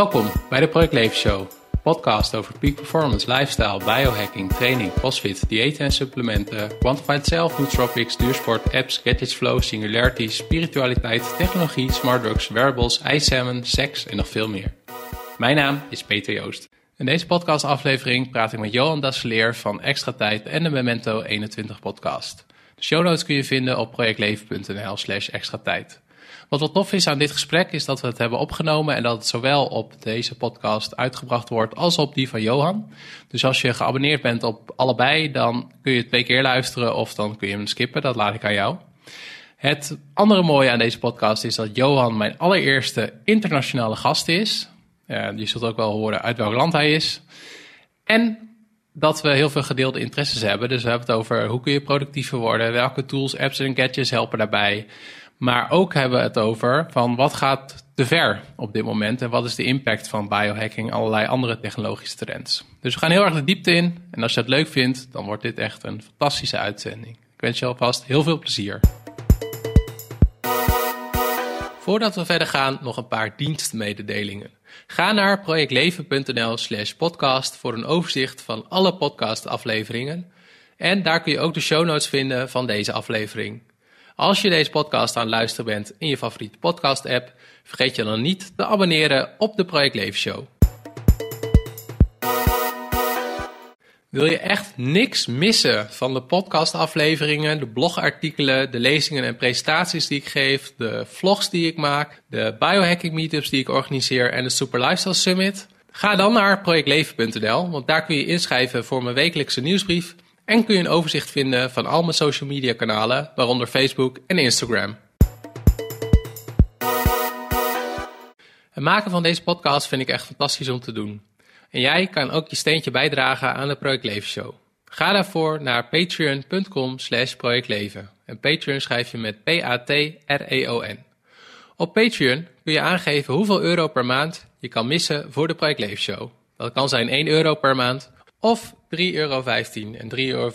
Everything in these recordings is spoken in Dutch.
Welkom bij de Project Leven Show, podcast over peak performance, lifestyle, biohacking, training, crossfit, diëten en supplementen, quantified self, nootropics, duursport, apps, gadgets, flow, singularity, spiritualiteit, technologie, smart drugs, wearables, ijssalmon, seks en nog veel meer. Mijn naam is Peter Joost. In deze podcastaflevering praat ik met Johan Dasseleer van Extra Tijd en de Memento 21 podcast. De show notes kun je vinden op projectleven.nl slash extra tijd. Wat wat tof is aan dit gesprek is dat we het hebben opgenomen en dat het zowel op deze podcast uitgebracht wordt als op die van Johan. Dus als je geabonneerd bent op allebei, dan kun je het twee keer luisteren of dan kun je hem skippen. Dat laat ik aan jou. Het andere mooie aan deze podcast is dat Johan mijn allereerste internationale gast is. je zult ook wel horen uit welk land hij is. En dat we heel veel gedeelde interesses hebben. Dus we hebben het over hoe kun je productiever worden, welke tools, apps en gadgets helpen daarbij. Maar ook hebben we het over van wat gaat te ver op dit moment en wat is de impact van biohacking en allerlei andere technologische trends. Dus we gaan heel erg de diepte in en als je het leuk vindt, dan wordt dit echt een fantastische uitzending. Ik wens je alvast heel veel plezier. Voordat we verder gaan, nog een paar dienstmededelingen. Ga naar projectleven.nl slash podcast voor een overzicht van alle podcastafleveringen. En daar kun je ook de show notes vinden van deze aflevering. Als je deze podcast aan het luisteren bent in je favoriete podcast app, vergeet je dan niet te abonneren op de Project Leven Show. Wil je echt niks missen van de podcastafleveringen, de blogartikelen, de lezingen en presentaties die ik geef, de vlogs die ik maak, de biohacking meetups die ik organiseer en de Super Lifestyle Summit? Ga dan naar projectleven.nl, want daar kun je inschrijven voor mijn wekelijkse nieuwsbrief en kun je een overzicht vinden van al mijn social media kanalen, waaronder Facebook en Instagram. Het maken van deze podcast vind ik echt fantastisch om te doen. En jij kan ook je steentje bijdragen aan de Project Leven Show. Ga daarvoor naar patreon.com slash projectleven. En Patreon schrijf je met P-A-T-R-E-O-N. Op Patreon kun je aangeven hoeveel euro per maand je kan missen voor de Project Leven Show. Dat kan zijn 1 euro per maand of 3,15 euro. En 3,15 euro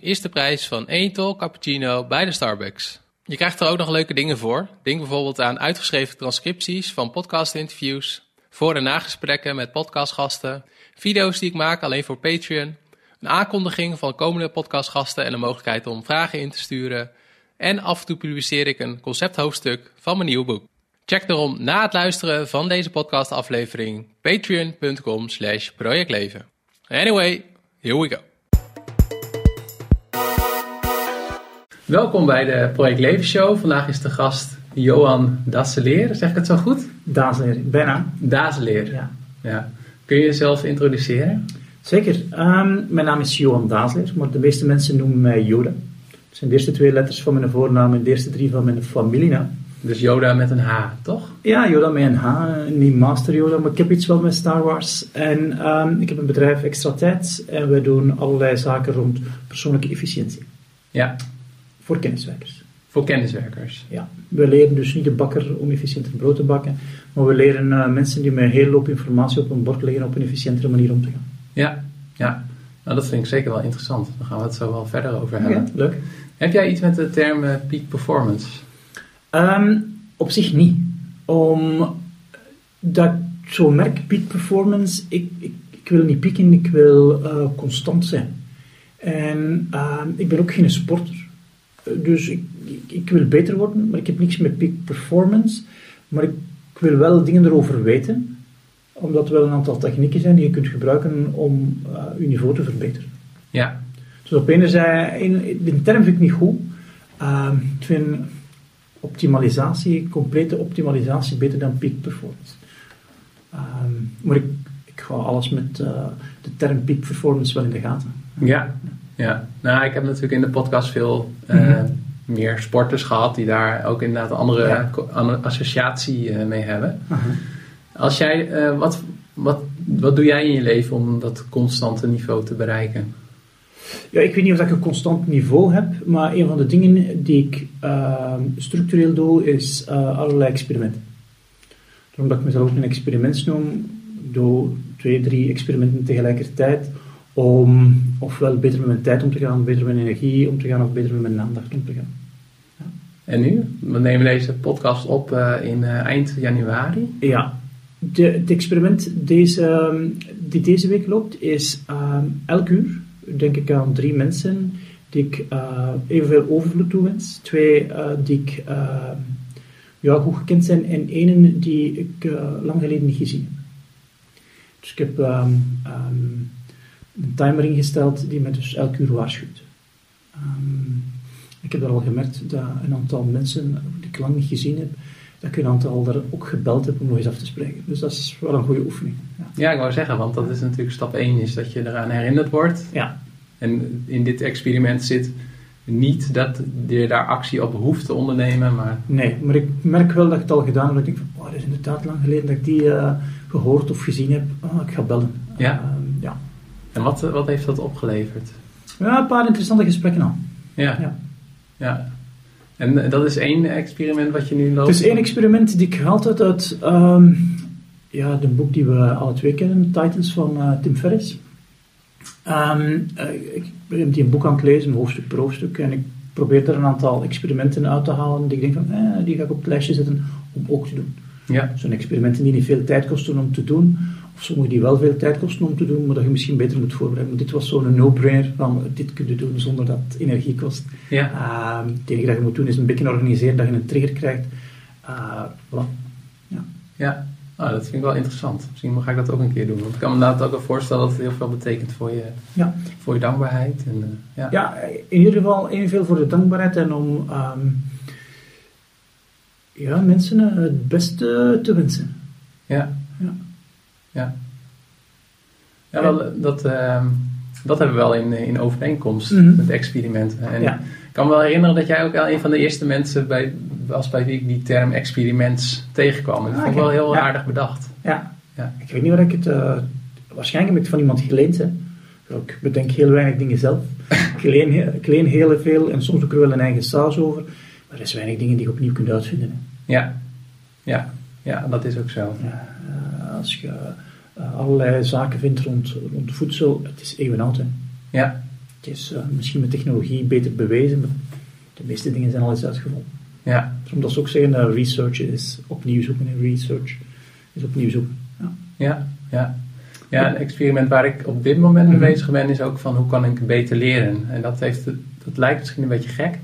is de prijs van één tol cappuccino bij de Starbucks. Je krijgt er ook nog leuke dingen voor. Denk bijvoorbeeld aan uitgeschreven transcripties van podcastinterviews, voor- en nagesprekken met podcastgasten, video's die ik maak alleen voor Patreon, een aankondiging van komende podcastgasten en de mogelijkheid om vragen in te sturen. En af en toe publiceer ik een concepthoofdstuk van mijn nieuwe boek. Check daarom na het luisteren van deze podcastaflevering patreon.com slash projectleven. Anyway, here we go. Welkom bij de Project Leven Show. Vandaag is de gast Johan Dasseleer. Zeg ik het zo goed? Dazeleer, bijna. Dazeleer. Ja. ja. Kun je jezelf introduceren? Zeker. Um, mijn naam is Johan Dazeleer, maar de meeste mensen noemen mij Joda. Dat zijn de eerste twee letters van mijn voornaam en de eerste drie van mijn familienaam. Dus Yoda met een H, toch? Ja, Yoda met een H. Niet Master Yoda, maar ik heb iets wel met Star Wars. En um, ik heb een bedrijf Extra Tijd en we doen allerlei zaken rond persoonlijke efficiëntie. Ja. Voor kenniswerkers. Voor kenniswerkers. Ja. We leren dus niet de bakker om efficiënter brood te bakken, maar we leren uh, mensen die met een hele hoop informatie op een bord leggen op een efficiëntere manier om te gaan. Ja, ja. Nou, dat vind ik zeker wel interessant. Daar gaan we het zo wel verder over hebben. Leuk. Heb jij iets met de term uh, peak performance? Um, op zich niet. Omdat ik zo merk, peak performance, ik, ik, ik wil niet pieken, ik wil uh, constant zijn. En uh, ik ben ook geen sporter. Dus ik, ik, ik, wil beter worden, maar ik heb niks met peak performance. Maar ik, ik wil wel dingen erover weten, omdat er wel een aantal technieken zijn die je kunt gebruiken om uh, je niveau te verbeteren. Ja. Dus op ene zijde, de term vind ik niet goed. ik vind optimalisatie, complete optimalisatie beter dan peak performance. Um, maar ik, ik ga alles met uh, de term peak performance wel in de gaten. Ja, ja. Nou, ik heb natuurlijk in de podcast veel uh, mm -hmm. meer sporters gehad die daar ook inderdaad een andere, ja. associatie uh, mee hebben. -huh. Als jij, wat, wat, wat doe jij in je leven om dat constante niveau te bereiken? Ja, ik weet niet of ik een constant niveau heb, maar een van de dingen die ik uh, structureel doe, is uh, allerlei experimenten. Daarom dat ik mezelf ook een experiment noem, doe twee, drie experimenten tegelijkertijd om ofwel beter met mijn tijd om te gaan, beter met mijn energie om te gaan, of beter met mijn aandacht om te gaan. Ja. En nu? We nemen deze podcast op uh, in eind januari. Ja. de, het experiment deze, die deze week loopt is uh, elk uur denk ik aan drie mensen die ik uh, evenveel overvloed toewens. Twee uh, die ik ja, goed gekend zijn en één die ik lang geleden niet gezien heb. Dus ik heb um, um, een timer ingesteld die me dus elk uur waarschuwt. Um, ik heb al gemerkt dat een aantal mensen die ik lang niet gezien heb, dat ik een aantal daar ook gebeld heb om nog eens af te spreken. Dus dat is wel een goede oefening. Ja, ja ik wou zeggen, want dat is natuurlijk stap 1, is dat je eraan herinnerd wordt. Ja. En in dit experiment zit niet dat je daar actie op hoeft te ondernemen, maar... Nee, maar ik merk wel dat ik het al gedaan heb. Dat ik denk van, oh, dat is inderdaad lang geleden dat ik die uh, gehoord of gezien heb. Oh, ik ga bellen. Ja? Uh, ja. En wat, wat heeft dat opgeleverd? Ja, een paar interessante gesprekken al. Ja. ja. ja. En dat is één experiment wat je nu loopt? Het is één experiment die ik gehaald heb uit um, ja, de boek die we alle twee kennen, Titans van uh, Tim Ferriss. Um, ik ben die een boek aan het lezen, hoofdstuk per hoofdstuk, en ik probeer er een aantal experimenten uit te halen die ik denk van, eh, die ga ik op het lijstje zetten om ook te doen. Ja. Zo'n experimenten die niet veel tijd kosten om te doen, sommige die wel veel tijd kosten om te doen, maar dat je misschien beter moet voorbereiden. Maar dit was zo'n no-brainer van dit kun je doen zonder dat het energie kost. Ja. Uh, het enige dat je moet doen is een beetje organiseren dat je een trigger krijgt. Uh, voilà. Ja. ja. Oh, dat vind ik wel interessant. Misschien ga ik dat ook een keer doen. Want ik kan me inderdaad ook wel voorstellen dat het heel veel betekent voor je, ja. voor je dankbaarheid. En, uh, ja. ja, in ieder geval evenveel voor de dankbaarheid en om um, ja, mensen het beste te wensen. Ja. Ja. Ja, wel, dat, uh, dat hebben we wel in, in overeenkomst Mhm. met experimenten. En Ja. ik kan me wel herinneren dat jij ook wel een van de eerste mensen bij, was bij wie ik die term experiments tegenkwam. En dat Ah, vond ik wel heel Ja. aardig bedacht. Ja. Ja. Ik weet niet waar ik het... Uh, waarschijnlijk heb ik het van iemand geleend. Hè. Ik bedenk heel weinig dingen zelf. ik, leen, he- ik leen heel veel en soms ook er wel een eigen saus over. Maar er is weinig dingen die je opnieuw kunt uitvinden. Hè. Ja, ja, ja dat is ook zo. Ja, eh, als je eh, allerlei zaken vindt rond, rond voedsel, het is eeuwenoud. Hè. Ja, Het is eh, misschien met technologie beter bewezen, maar de meeste dingen zijn al eens uitgevonden. ja, Daarom dat ze ook zeggen, dat research is opnieuw zoeken en research is opnieuw zoeken. Ja. ja, ja. Ja, een experiment waar ik op dit moment mee Mhm. bezig ben is ook van hoe kan ik beter leren. En dat, heeft, dat lijkt misschien een beetje gek.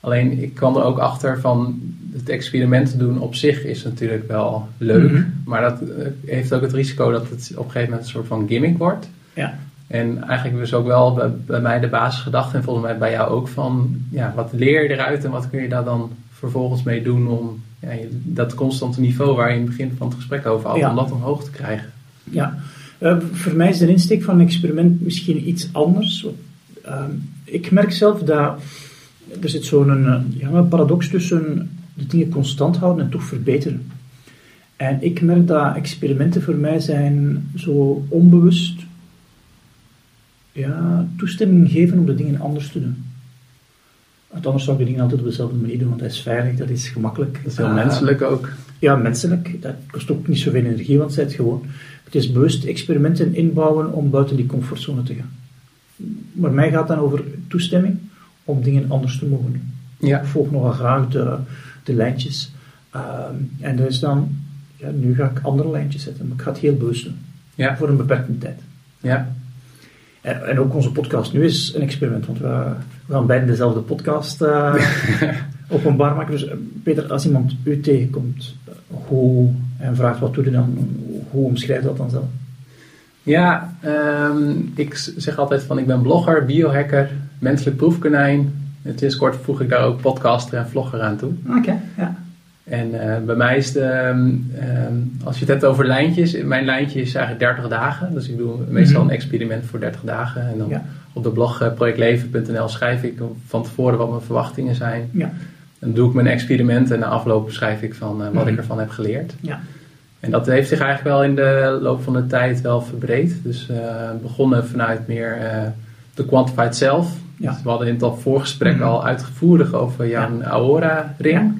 Alleen ik kwam er ook achter van het experiment doen op zich is natuurlijk wel leuk. Mhm. Maar dat eh, heeft ook het risico dat het op een gegeven moment een soort van gimmick wordt. Ja. En eigenlijk was ook wel bij, bij mij de basisgedachte en volgens mij bij jou ook van ja, wat leer je eruit en wat kun je daar dan vervolgens mee doen om ja, dat constante niveau waar je in het begin van het gesprek over had, Ja. om dat omhoog te krijgen. Ja, Eh, voor mij is de insteek van een experiment misschien iets anders. Ehm, ik merk zelf dat er zit zo'n eh, ja, paradox tussen de dingen constant houden en toch verbeteren. En ik merk dat experimenten voor mij zijn zo onbewust ja, toestemming geven om de dingen anders te doen. Want anders zou ik de dingen altijd op dezelfde manier doen, want dat is veilig, dat is gemakkelijk. Dat is heel Eh, menselijk ook. ja, menselijk. Dat kost ook niet zoveel energie, want het is gewoon. Het is bewust experimenten inbouwen om buiten die comfortzone te gaan. Maar mij gaat dan over toestemming om dingen anders te mogen doen. Ja, Ik volg nogal graag de, de lijntjes. Ehm, en dat is dan, ja, nu ga ik andere lijntjes zetten, maar ik ga het heel bewust doen. ja, Voor een beperkte tijd. ja, En, en ook onze podcast nu is een experiment, want we, we gaan beiden dezelfde podcast eh, openbaar maken. Dus eh, Peter, als iemand u tegenkomt hoe, en vraagt wat doe je dan, hoe omschrijf je dat dan zelf? ja ehm, ik zeg altijd van ik ben blogger, biohacker, menselijk proefkonijn. Het is kort voeg ik daar ook podcaster en vlogger aan toe. Oké, ja. En eh, bij mij is de, ehm, ehm, als je het hebt over lijntjes, mijn lijntje is eigenlijk 30 dagen. Dus ik doe meestal Mhm. een experiment voor 30 dagen. En dan Ja. op de blog eh, projectleven.nl schrijf ik van tevoren wat mijn verwachtingen zijn. Ja. En dan doe ik mijn experiment en na afloop beschrijf ik van eh, wat Mhm. ik ervan heb geleerd. Ja. En dat heeft zich eigenlijk wel in de loop van de tijd wel verbreed. Dus eh, begonnen vanuit meer de quantified self. Ja. Dus we hadden in het al voorgesprek Mhm. al uitvoerig over jouw. Ja.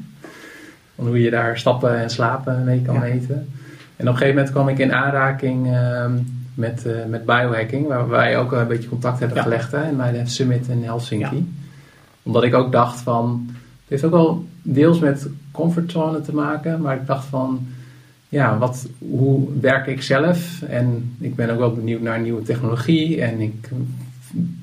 Van hoe je daar stappen en slapen mee kan meten. En op een gegeven moment kwam ik in aanraking ehm, met, eh, met biohacking. Waar wij ook een beetje contact hebben gelegd hè, in mijn summit in Helsinki. Omdat ik ook dacht van... Het heeft ook wel deels met comfortzone te maken. Maar ik dacht van... ja, wat, hoe werk ik zelf? En ik ben ook wel benieuwd naar nieuwe technologie. En ik,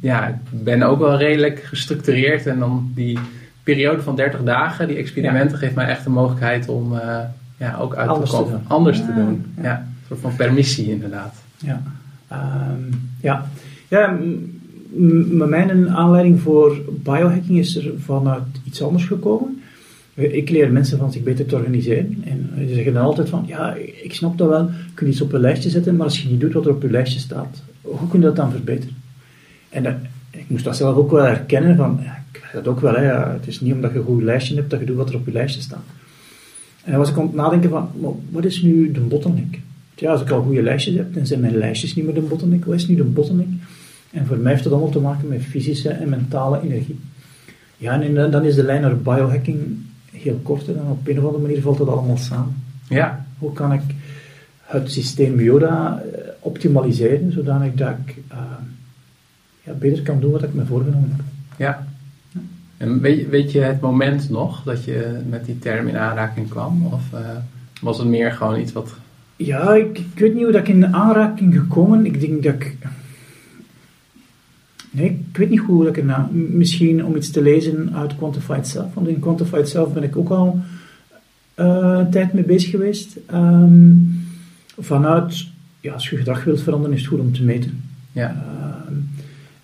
ja, ik ben ook wel redelijk gestructureerd. En dan die periode van 30 dagen, die experimenten, geeft mij echt de mogelijkheid om uh, ja, ook uit Anders te komen. Anders Ja, te doen. ja. Ja. een soort van permissie inderdaad. Ja. Ehm, ja. ja mijn aanleiding voor biohacking is er vanuit iets anders gekomen. Eh, Ik leer mensen van zich beter te organiseren. En eh, die zeggen dan altijd van, ja, ik snap dat wel, je kunt iets op een lijstje zetten, maar als je niet doet wat er op je lijstje staat, hoe kun je dat dan verbeteren? En dat, ik moest dat zelf ook wel herkennen van, ja, ik weet dat ook wel, hè, het is niet omdat je een goed lijstje hebt dat je doet wat er op je lijstje staat. En dan was ik aan het nadenken van, wat is nu de bottleneck? Ja, als ik al goede lijstjes heb, dan zijn mijn lijstjes niet meer de bottleneck. Wat is nu de bottleneck? En voor mij heeft dat allemaal te maken met fysische en mentale energie. Ja, en dan- is de lijn naar biohacking heel kort. En dan op een of andere manier valt dat allemaal samen. Ja, Hoe kan ik het systeem Yoda eh, optimaliseren, zodanig dat ik eh, ja, beter kan doen wat ik me voorgenomen heb? ja. En weet, weet je het moment nog dat je met die term in aanraking kwam? Of eh, was het meer gewoon iets wat... Ja, ik, ik weet niet hoe dat ik in aanraking gekomen. Ik denk dat ik. Nee, ik weet niet hoe dat ik erna. Misschien om iets te lezen uit Quantified Self. Want in Quantified Self ben ik ook al een tijd mee bezig geweest. Ehm, vanuit, ja, als je gedrag wilt veranderen, is het goed om te meten. Ja, Ehm,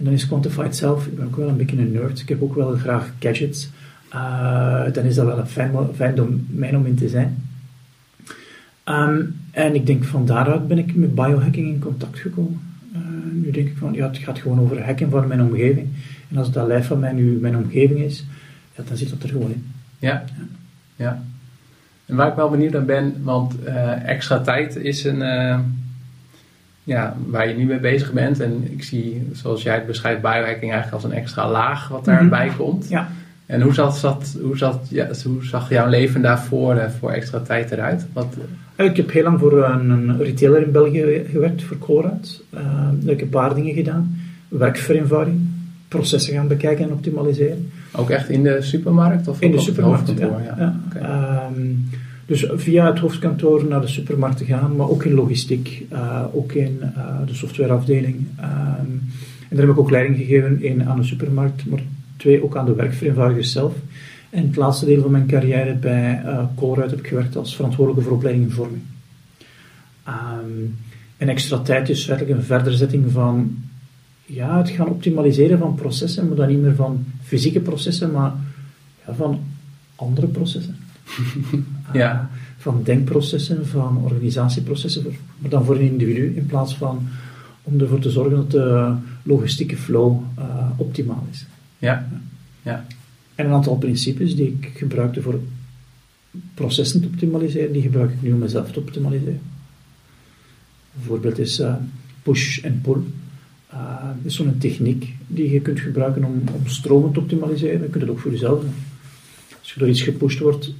dan is Quantified Self, ik ben ook wel een beetje een nerd, ik heb ook wel graag gadgets. Eh, dan is dat wel een fijn, fijn domein om in te zijn. Ehm, en ik denk van daaruit ben ik met biohacking in contact gekomen. Eh, nu denk ik van, ja, het gaat gewoon over hacken van mijn omgeving. En als dat lijf van mij nu mijn omgeving is, ja, dan zit dat er gewoon in. ja, ja. En waar ik wel benieuwd naar ben, want eh, extra tijd is een... eh, ja, waar je nu mee bezig bent. En ik zie, zoals jij het beschrijft, biohacking eigenlijk als een extra laag wat daarbij komt. Ja. En hoe, zat, zat, hoe, zat, ja, hoe zag jouw leven daarvoor eh, voor extra tijd eruit? Wat, Eh, Ik heb heel lang voor een, een retailer in België gewerkt, voor Colruyt. Uh, heb een paar dingen gedaan. Werkvereenvoudiging, processen gaan bekijken en optimaliseren. ook echt in de supermarkt? Of In de supermarkt, ja. Ja. ja. Oké. Dus via het hoofdkantoor naar de supermarkt te gaan, maar ook in logistiek, eh, ook in eh, de softwareafdeling. Ehm, en daar heb ik ook leiding gegeven, één aan de supermarkt, maar twee ook aan de werkvereenvoudigers zelf. En het laatste deel van mijn carrière bij Colruyt heb ik gewerkt als verantwoordelijke voor opleiding en vorming. Ehm, en extra tijd is werkelijk een verderzetting van ja, het gaan optimaliseren van processen, maar dan niet meer van fysieke processen, maar ja, van andere processen. Ja. Ah, van denkprocessen, van organisatieprocessen, maar dan voor een individu, in plaats van om ervoor te zorgen dat de logistieke flow eh, optimaal is. Ja. ja. En een aantal principes die ik gebruikte voor processen te optimaliseren, die gebruik ik nu om mezelf te optimaliseren. Een voorbeeld is eh, push en pull. Eh, dat is zo'n techniek die je kunt gebruiken om, om stromen te optimaliseren. Je kunt het ook voor jezelf doen. Als je door iets gepusht wordt,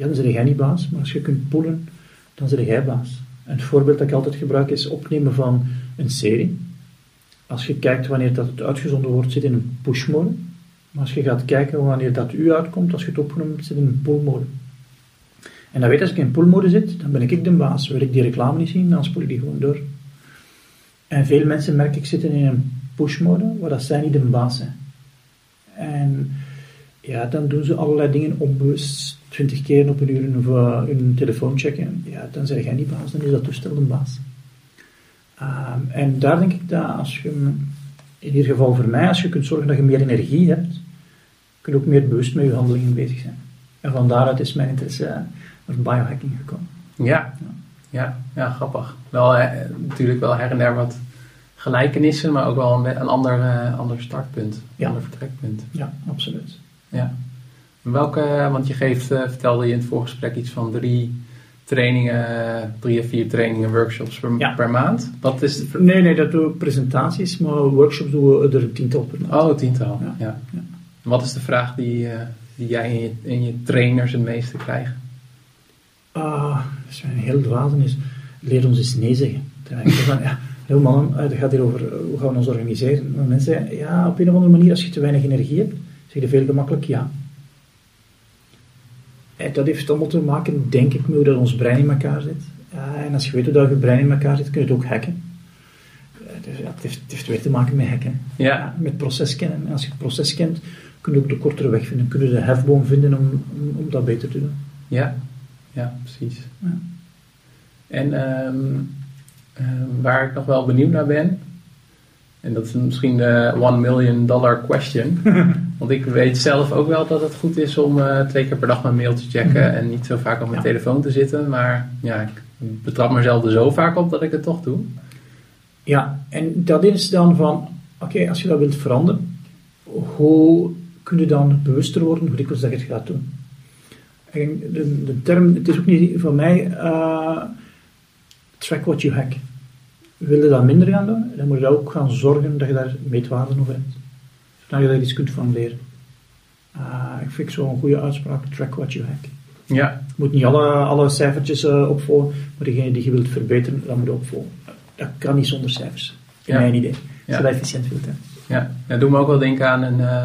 ja, dan ben jij niet baas. Maar als je kunt pullen, dan ben jij baas. En het voorbeeld dat ik altijd gebruik is opnemen van een serie. Als je kijkt wanneer dat het uitgezonden wordt, zit in een push-mode. Maar als je gaat kijken wanneer dat u uitkomt, als je het opgenomen zit in een pull-mode. En dan weet als ik in pull-mode zit, dan ben ik de baas. Wil ik die reclame niet zien, dan spoel ik die gewoon door. En veel mensen merk ik zitten in een push-mode, waar dat zij niet de baas zijn. En ja, dan doen ze allerlei dingen onbewust, twintig keer op een uur hun, uh, hun telefoon checken. Ja, dan zeg jij niet baas, dan is dat toestel de baas. Um, en daar denk ik dat als je, in ieder geval voor mij, als je kunt zorgen dat je meer energie hebt, kun je ook meer bewust met je handelingen bezig zijn. En van daaruit is mijn interesse naar biohacking gekomen. Ja, ja, ja grappig. Wel, eh, natuurlijk wel her en der wat gelijkenissen, maar ook wel een, een ander, uh, ander startpunt, een Ja. ander vertrekpunt. Ja, absoluut. Ja. Welke, want je geeft, uh, vertelde je in het voorgesprek iets van drie trainingen, drie of vier trainingen, workshops per, Ja. per maand. Wat is het? Nee, nee, dat doen we presentaties, maar workshops doen we er een tiental per maand. Oh, tiental. Ja. Ja. Ja. Wat is de vraag die, uh, die jij in je, in je trainers het meeste krijgt? Ah, dat is een heel dwazen is, leer ons eens nee zeggen. Dan ja, heel man, het gaat hier over hoe gaan we ons organiseren. Maar mensen zeggen, ja, op een of andere manier, als je te weinig energie hebt, zeg je veel gemakkelijk ja. En dat heeft allemaal te maken, denk ik, met hoe dat ons brein in elkaar zit. Uh, en als je weet hoe dat je brein in elkaar zit, kun je het ook hacken. Uh, dus ja, het, heeft, het heeft weer te maken met hacken. Ja. Met proces kennen. En als je het proces kent, kun je ook de kortere weg vinden. Kun je de hefboom vinden om, om, om dat beter te doen. Ja, ja precies. Ja. En um, waar ik nog wel benieuwd naar ben, en dat is misschien de one million dollar question. Want ik weet zelf ook wel dat het goed is om uh, twee keer per dag mijn mail te checken Mhm. en niet zo vaak op mijn Ja. telefoon te zitten. Maar ja, ik betrap mezelf er zo vaak op dat ik het toch doe. Ja, en dat is dan van, oké, als je dat wilt veranderen, hoe kun je dan bewuster worden hoe dikwijls dat je het gaat doen? En de, de term, het is ook niet van mij, eh, track what you hack. Wil je dat minder gaan doen, dan moet je ook gaan zorgen dat je daar meetwaarden over hebt. Zodat je daar iets kunt van leren. Eh, ik vind zo'n goede uitspraak, track what you hack. Ja, Je moet niet alle, alle cijfertjes eh, opvolgen, maar degene die je wilt verbeteren, dat moet je opvolgen. Dat kan niet zonder cijfers, in Ja. mijn idee. Als Ja. je dat efficiënt wilt. Hè. ja. dat doet me ook wel denken aan, een, eh,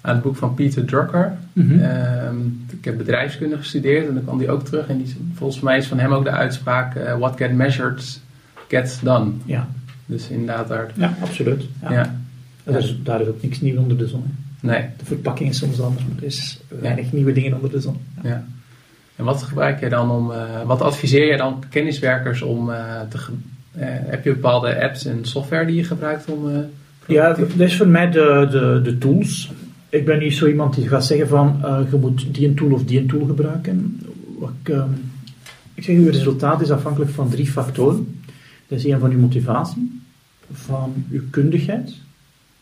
aan het boek van Peter Drucker. Mhm. Ehm, ik heb bedrijfskunde gestudeerd en dan kwam die ook terug. En die, volgens mij is van hem ook de uitspraak: eh, What get measured gets done. Ja, Dus inderdaad, daar. ja absoluut. Ja. Ja. Daar, is, daar is ook niks nieuws onder de zon. Hè. Nee, De verpakking is soms anders, maar er is weinig nieuwe dingen onder de zon. Ja. En wat gebruik je dan om, eh, wat adviseer je dan kenniswerkers om eh, te, eh, heb je bepaalde apps en software die je gebruikt om. Ja, dat is voor mij de, de, de tools. Ik ben niet zo iemand die gaat zeggen van je moet die een tool of die een tool gebruiken. Ik, ehm, ik zeg, je resultaat is afhankelijk van drie factoren. Dat is een van je motivatie, van je kundigheid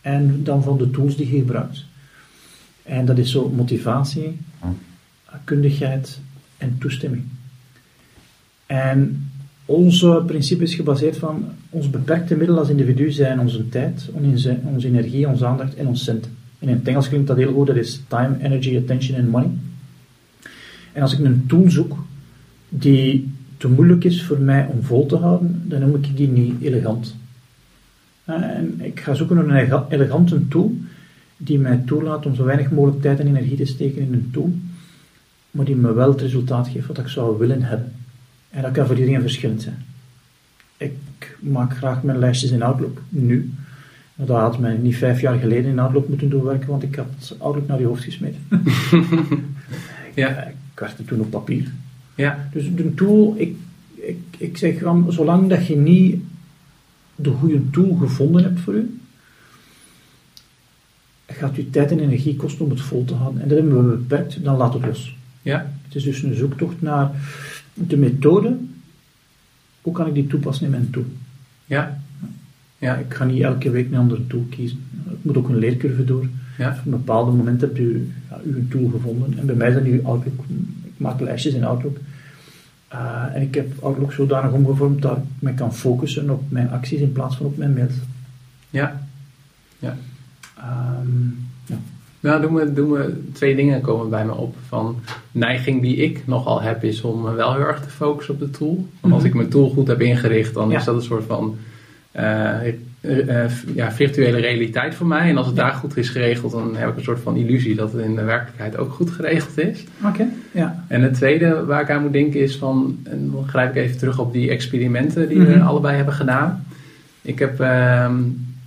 en dan van de tools die je gebruikt. En dat is zo motivatie, kundigheid en toestemming. En onze principe is gebaseerd van ons beperkte middel als individu zijn onze tijd, onze, energie, onze aandacht en ons centen. En in het Engels klinkt dat heel goed, dat is time, energy, attention en money. En als ik een tool zoek die te moeilijk is voor mij om vol te houden, dan noem ik die niet elegant. Eh, En ik ga zoeken naar een elega- elegante tool die mij toelaat om zo weinig mogelijk tijd en energie te steken in een tool, maar die me wel het resultaat geeft wat ik zou willen hebben. En dat kan voor iedereen verschillend zijn. Ik maak graag mijn lijstjes in Outlook, nu. Maar dat had mij niet vijf jaar geleden in Outlook moeten doen werken, want ik had Outlook naar die hoofd gesmeten. Ja. Ik werkte toen op papier. ja, Dus een tool, ik, ik, ik zeg zolang dat je niet de goede tool gevonden hebt voor u, gaat je tijd en energie kosten om het vol te houden. En dat hebben we beperkt, dan laat het los. ja, Het is dus een zoektocht naar de methode. Hoe kan ik die toepassen in mijn tool? ja, ja, Ik ga niet elke week een andere tool kiezen. Ik moet ook een leercurve door. ja, Op een bepaald moment heb je ja, uw tool gevonden. En bij mij dat nu Outlook. Ik maak lijstjes in Outlook. Uh, en ik heb Outlook zodanig omgevormd dat ik me kan focussen op mijn acties in plaats van op mijn mails. ja. ja. Um, ja. Nou, doen we, doen we twee dingen komen bij me op. Van neiging die ik nogal heb, is om me wel heel erg te focussen op de tool. Want als Mhm. ik mijn tool goed heb ingericht, dan Ja. is dat een soort van eh, eh, eh, ja, virtuele realiteit voor mij. En als het Ja. daar goed is geregeld, dan heb ik een soort van illusie dat het in de werkelijkheid ook goed geregeld is. Oké, ja. En het tweede waar ik aan moet denken is van, en dan grijp ik even terug op die experimenten die we Mhm. allebei hebben gedaan. Ik heb, ehm,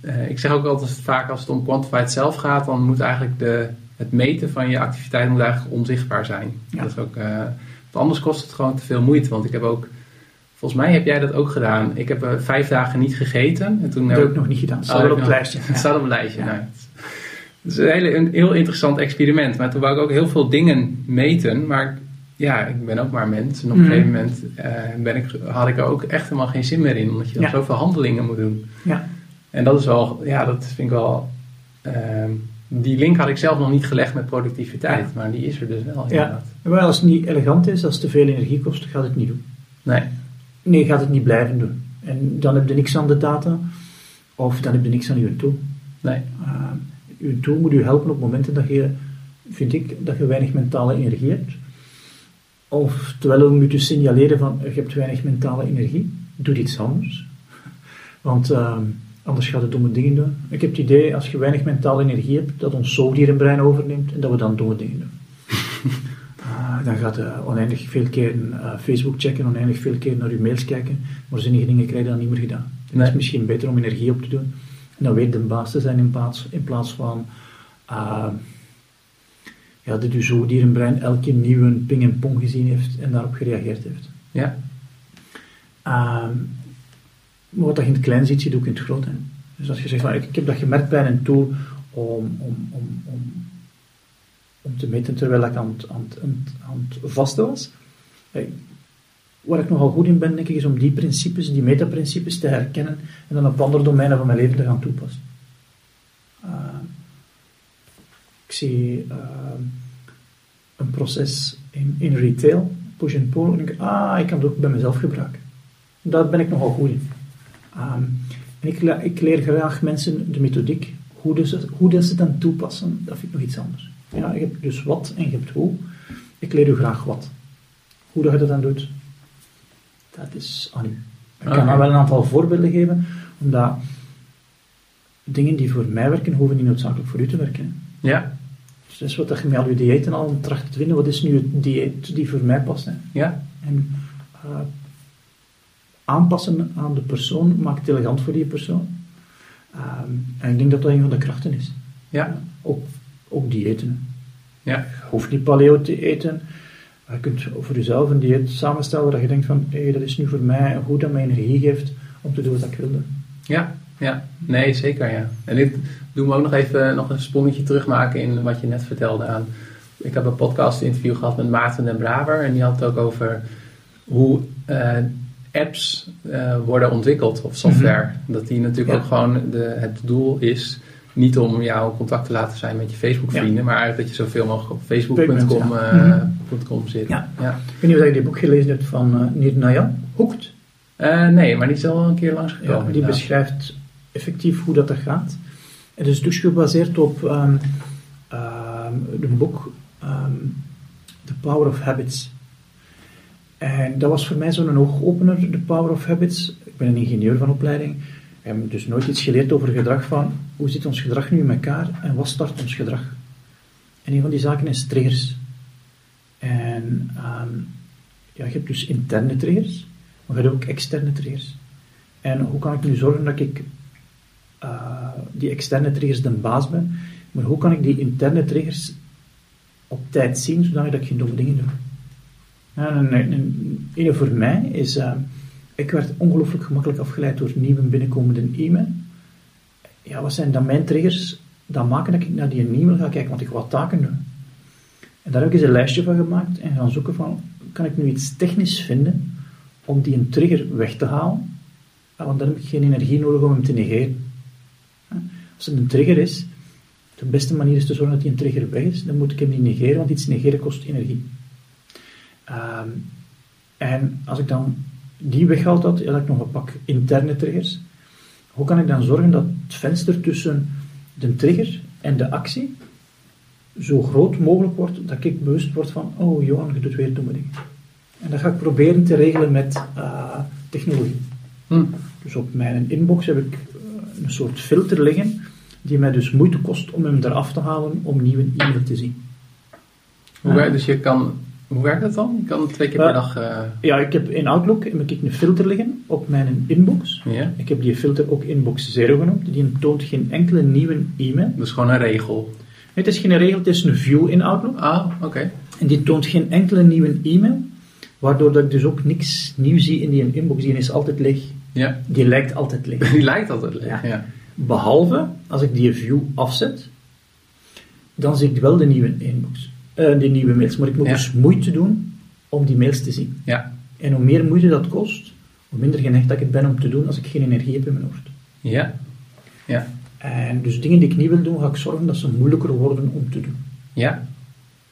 eh, ik zeg ook altijd vaak als het om quantified zelf gaat, dan moet eigenlijk de, het meten van je activiteit moet eigenlijk onzichtbaar zijn. Ja. Dat is ook, want anders kost het gewoon te veel moeite. Want ik heb ook, volgens mij heb jij dat ook gedaan. Ik heb eh, vijf dagen niet gegeten. En toen Dat heb heb ik nog niet gedaan. Het staat Oh, op het je lijstje. het staat op een lijstje. Ja. Nou, het het is een, hele, een heel interessant experiment. Maar toen wou ik ook heel veel dingen meten. Maar ja, ik ben ook maar mens. En op een Mhm. gegeven moment eh, ben ik, had ik er ook echt helemaal geen zin meer in. Omdat je dan Ja. zoveel handelingen moet doen. Ja. En dat is wel, ja, dat vind ik wel... ehm, die link had ik zelf nog niet gelegd met productiviteit. Ja. Maar die is er dus wel Ja. inderdaad. Wel, als het niet elegant is, als het te veel energie kost, gaat het niet doen. Nee, Nee, gaat het niet blijven doen. En dan heb je niks aan de data, of dan heb je niks aan je tool. nee, Uh, uw tool moet u helpen op momenten dat je, vind ik, dat je weinig mentale energie hebt. Of terwijl we moeten signaleren van, je hebt weinig mentale energie, doe iets anders. Want uh, anders gaat het domme dingen doen. Ik heb het idee, als je weinig mentale energie hebt, dat ons zoogdierenbrein overneemt en dat we dan domme dingen doen. dan gaat je oneindig veel keer uh, Facebook checken, oneindig veel keer naar je mails kijken, maar zinnige dingen krijg je dan niet meer gedaan. Het is misschien beter om energie op te doen en dan weer de baas te zijn in plaats, in plaats van uh, ja, dat je zo dierenbrein elke nieuwe ping en pong gezien heeft en daarop gereageerd heeft. Ja. Uh, maar wat je in het klein ziet, zie je ook in het groot. Hè. Dus als je zegt, van, ik, ik heb dat gemerkt bij een tool om, om, om, om, om te meten terwijl ik aan het, aan aan vasten was. Waar ik nogal goed in ben, denk ik, is om die principes, die metaprincipes te herkennen en dan op andere domeinen van mijn leven te gaan toepassen. Uh, ik zie uh, een proces in, in retail, push and pull, en denk ah, ik kan het ook bij mezelf gebruiken. Daar ben ik nogal goed in. Um, en ik, ik, leer graag mensen de methodiek, hoe, dus, hoe dat ze dan toepassen, dat vind ik nog iets anders. Ja, je hebt dus wat en je hebt hoe. Ik leer u graag wat. Hoe dat je dat dan doet, dat is aan u. Ik kan okay. wel een aantal voorbeelden geven, omdat dingen die voor mij werken, hoeven niet noodzakelijk voor u te werken. Ja. Dus dat is wat je met al je diëten al tracht te vinden. Wat is nu het dieet die voor mij past? Hè? Ja. En uh, aanpassen aan de persoon maakt het elegant voor die persoon. Um, en ik denk dat dat een van de krachten is. Ja. Ook, ook diëten. Ja. Je hoeft niet paleo te eten. Je kunt voor jezelf een dieet samenstellen waar je denkt van, hé, hey, dat is nu voor mij goed dat mij energie geeft om te doen wat ik wilde. Ja, ja. Nee, zeker ja. En dit doen we ook nog even nog een sprongetje terugmaken in wat je net vertelde aan. Ik heb een podcast interview gehad met Maarten den Braber en die had het ook over hoe uh, apps uh, worden ontwikkeld of software. Mm -hmm. Dat die natuurlijk ja. ook gewoon de, het doel is niet om jou contact te laten zijn met je Facebook vrienden, ja. maar eigenlijk dat je zoveel mogelijk op facebook.com ja. uh, mm -hmm. zit. Ja. Ja. Ik weet niet of je dit boek gelezen hebt van uh, Nirnaya, Hoekt. Uh, nee, maar die is al een keer langsgekomen. Ja, die beschrijft effectief hoe dat er gaat. Het is dus gebaseerd op um, um, een boek um, The Power of Habits. En dat was voor mij zo'n oogopener, The Power of Habits. Ik ben een ingenieur van opleiding. Ik heb dus nooit iets geleerd over gedrag van hoe zit ons gedrag nu in elkaar en wat start ons gedrag. En een van die zaken is triggers. En ja, je hebt dus interne triggers, maar je hebt ook externe triggers. En hoe kan ik nu zorgen dat ik uh, die externe triggers de baas ben, maar hoe kan ik die interne triggers op tijd zien, zodat ik geen domme dingen doe? En een, voor mij is, uh, ik werd ongelooflijk gemakkelijk afgeleid door nieuwe binnenkomende e-mail. Ja, wat zijn dan mijn triggers? Dat maken dat ik naar die e-mail ga kijken, want ik wil taken doen. En daar heb ik eens een lijstje van gemaakt en gaan zoeken van, kan ik nu iets technisch vinden om die een trigger weg te halen? Want dan heb ik geen energie nodig om hem te negeren. Als het een trigger is, de beste manier is te zorgen dat die een trigger weg is, dan moet ik hem niet negeren, want iets negeren kost energie. Um, en als ik dan die weghaal dat, dan heb ik nog een pak interne triggers. Hoe kan ik dan zorgen dat het venster tussen de trigger en de actie zo groot mogelijk wordt, dat ik bewust word van, oh Johan, je doet weer domme dingen. En dat ga ik proberen te regelen met uh, technologie. Hm. Dus op mijn inbox heb ik een soort filter liggen, die mij dus moeite kost om hem eraf te halen om nieuwe e-mail te zien. Hoe dus je kan, hoe werkt dat dan? Je kan twee keer per dag... Uh... Ja, ik heb in Outlook heb ik een filter liggen op mijn inbox. Ja. Ik heb die filter ook inbox 0 genoemd. Die toont geen enkele nieuwe e-mail. Dat is gewoon een regel? Het is geen regel, het is een view in Outlook. Ah, oké. Okay. En die toont geen enkele nieuwe e-mail. Waardoor dat ik dus ook niks nieuw zie in die inbox. Die is altijd leeg. Ja. Die lijkt altijd leeg. Die lijkt altijd leeg, ja. ja. Behalve, als ik die view afzet, dan zie ik wel de nieuwe inbox. Uh, de nieuwe mails. Maar ik moet ja. dus moeite doen om die mails te zien. Ja. En hoe meer moeite dat kost, hoe minder geneigd dat ik ben om te doen als ik geen energie heb in mijn hoofd. Ja. Ja. En dus dingen die ik niet wil doen, ga ik zorgen dat ze moeilijker worden om te doen. Ja.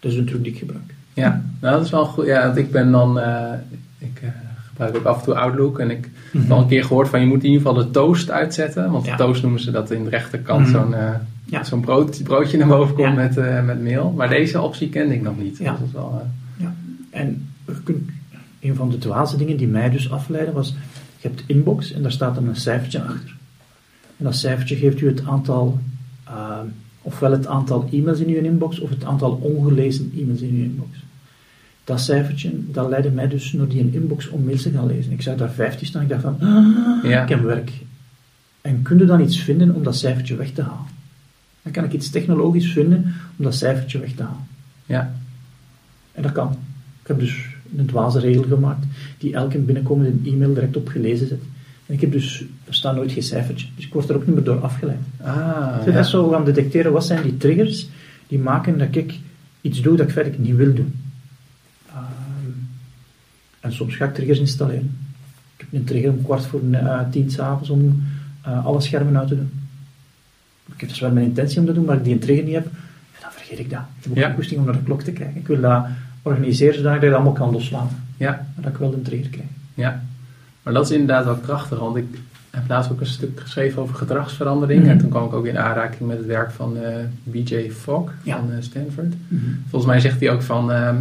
Dat is een truc die ik gebruik. Ja, nou, dat is wel goed. Ja, want ik ben dan... Uh, ik, uh, gebruik ook af en toe Outlook. En ik heb mm -hmm. al een keer gehoord van je moet in ieder geval de toast uitzetten. Want ja. de toast noemen ze dat in de rechterkant mm -hmm. zo'n uh, ja. zo'n brood, broodje naar boven komt ja. met, uh, met mail. Maar deze optie kende ik nog niet. Ja. Dus dat is wel, ja. En kunt, een van de dwaze dingen die mij dus afleiden was, je hebt inbox en daar staat dan een cijfertje achter. En dat cijfertje geeft u het aantal, uh, ofwel het aantal e-mails in uw inbox of het aantal ongelezen e-mails in uw inbox. Dat cijfertje, dat leidde mij dus naar die inbox om mails te gaan lezen. Ik zag daar 15 staan, ik dacht van, ah, Ja. ik heb werk. En kun je dan iets vinden om dat cijfertje weg te halen? Dan kan ik iets technologisch vinden om dat cijfertje weg te halen. Ja. En dat kan. Ik heb dus een dwaze regel gemaakt die elke binnenkomende e-mail direct op gelezen zet. En ik heb dus, er staat nooit geen cijfertje. Dus ik word er ook niet meer door afgeleid. Ah, ben ja. echt zo gaan detecteren wat zijn die triggers die maken dat ik iets doe dat ik verder niet wil doen. Ehm, en soms ga ik triggers installeren. Ik heb een trigger om kwart voor eh, tien s'avonds om eh, alle schermen uit te doen. Ik heb dus wel mijn intentie om dat te doen, maar als ik die trigger niet heb, ja, dan vergeet ik dat. Ik heb ook Ja. goesting om naar de klok te kijken. Ik wil dat organiseren zodat ik dat allemaal kan loslaten. Ja. Maar dat ik wel een trigger krijg. Ja, maar dat is inderdaad wel krachtig, want ik heb laatst ook een stuk geschreven over gedragsverandering. Mhm. En toen kwam ik ook in aanraking met het werk van eh, BJ Fogg Ja. van eh, Stanford. Volgens mij zegt hij ook van ehm,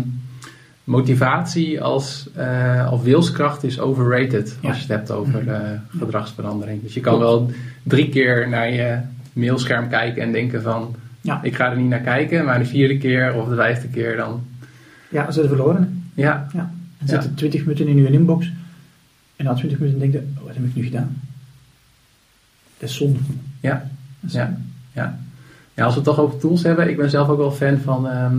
motivatie als, eh, of wilskracht is overrated Ja. als je het hebt over Mhm. gedragsverandering. Dus je kan wel drie keer naar je mailscherm kijken en denken van Ja. ik ga er niet naar kijken, maar de vierde keer of de vijfde keer dan Ja, ze zijn verloren. ja, Ja. En Ja. zitten 20 minuten in uw inbox. En na 20 minuten denk je, oh, wat heb ik nu gedaan? Dat is zonde. ja. Is Ja. zonde. Ja. ja, als we het toch over tools hebben, ik ben zelf ook wel fan van, eh,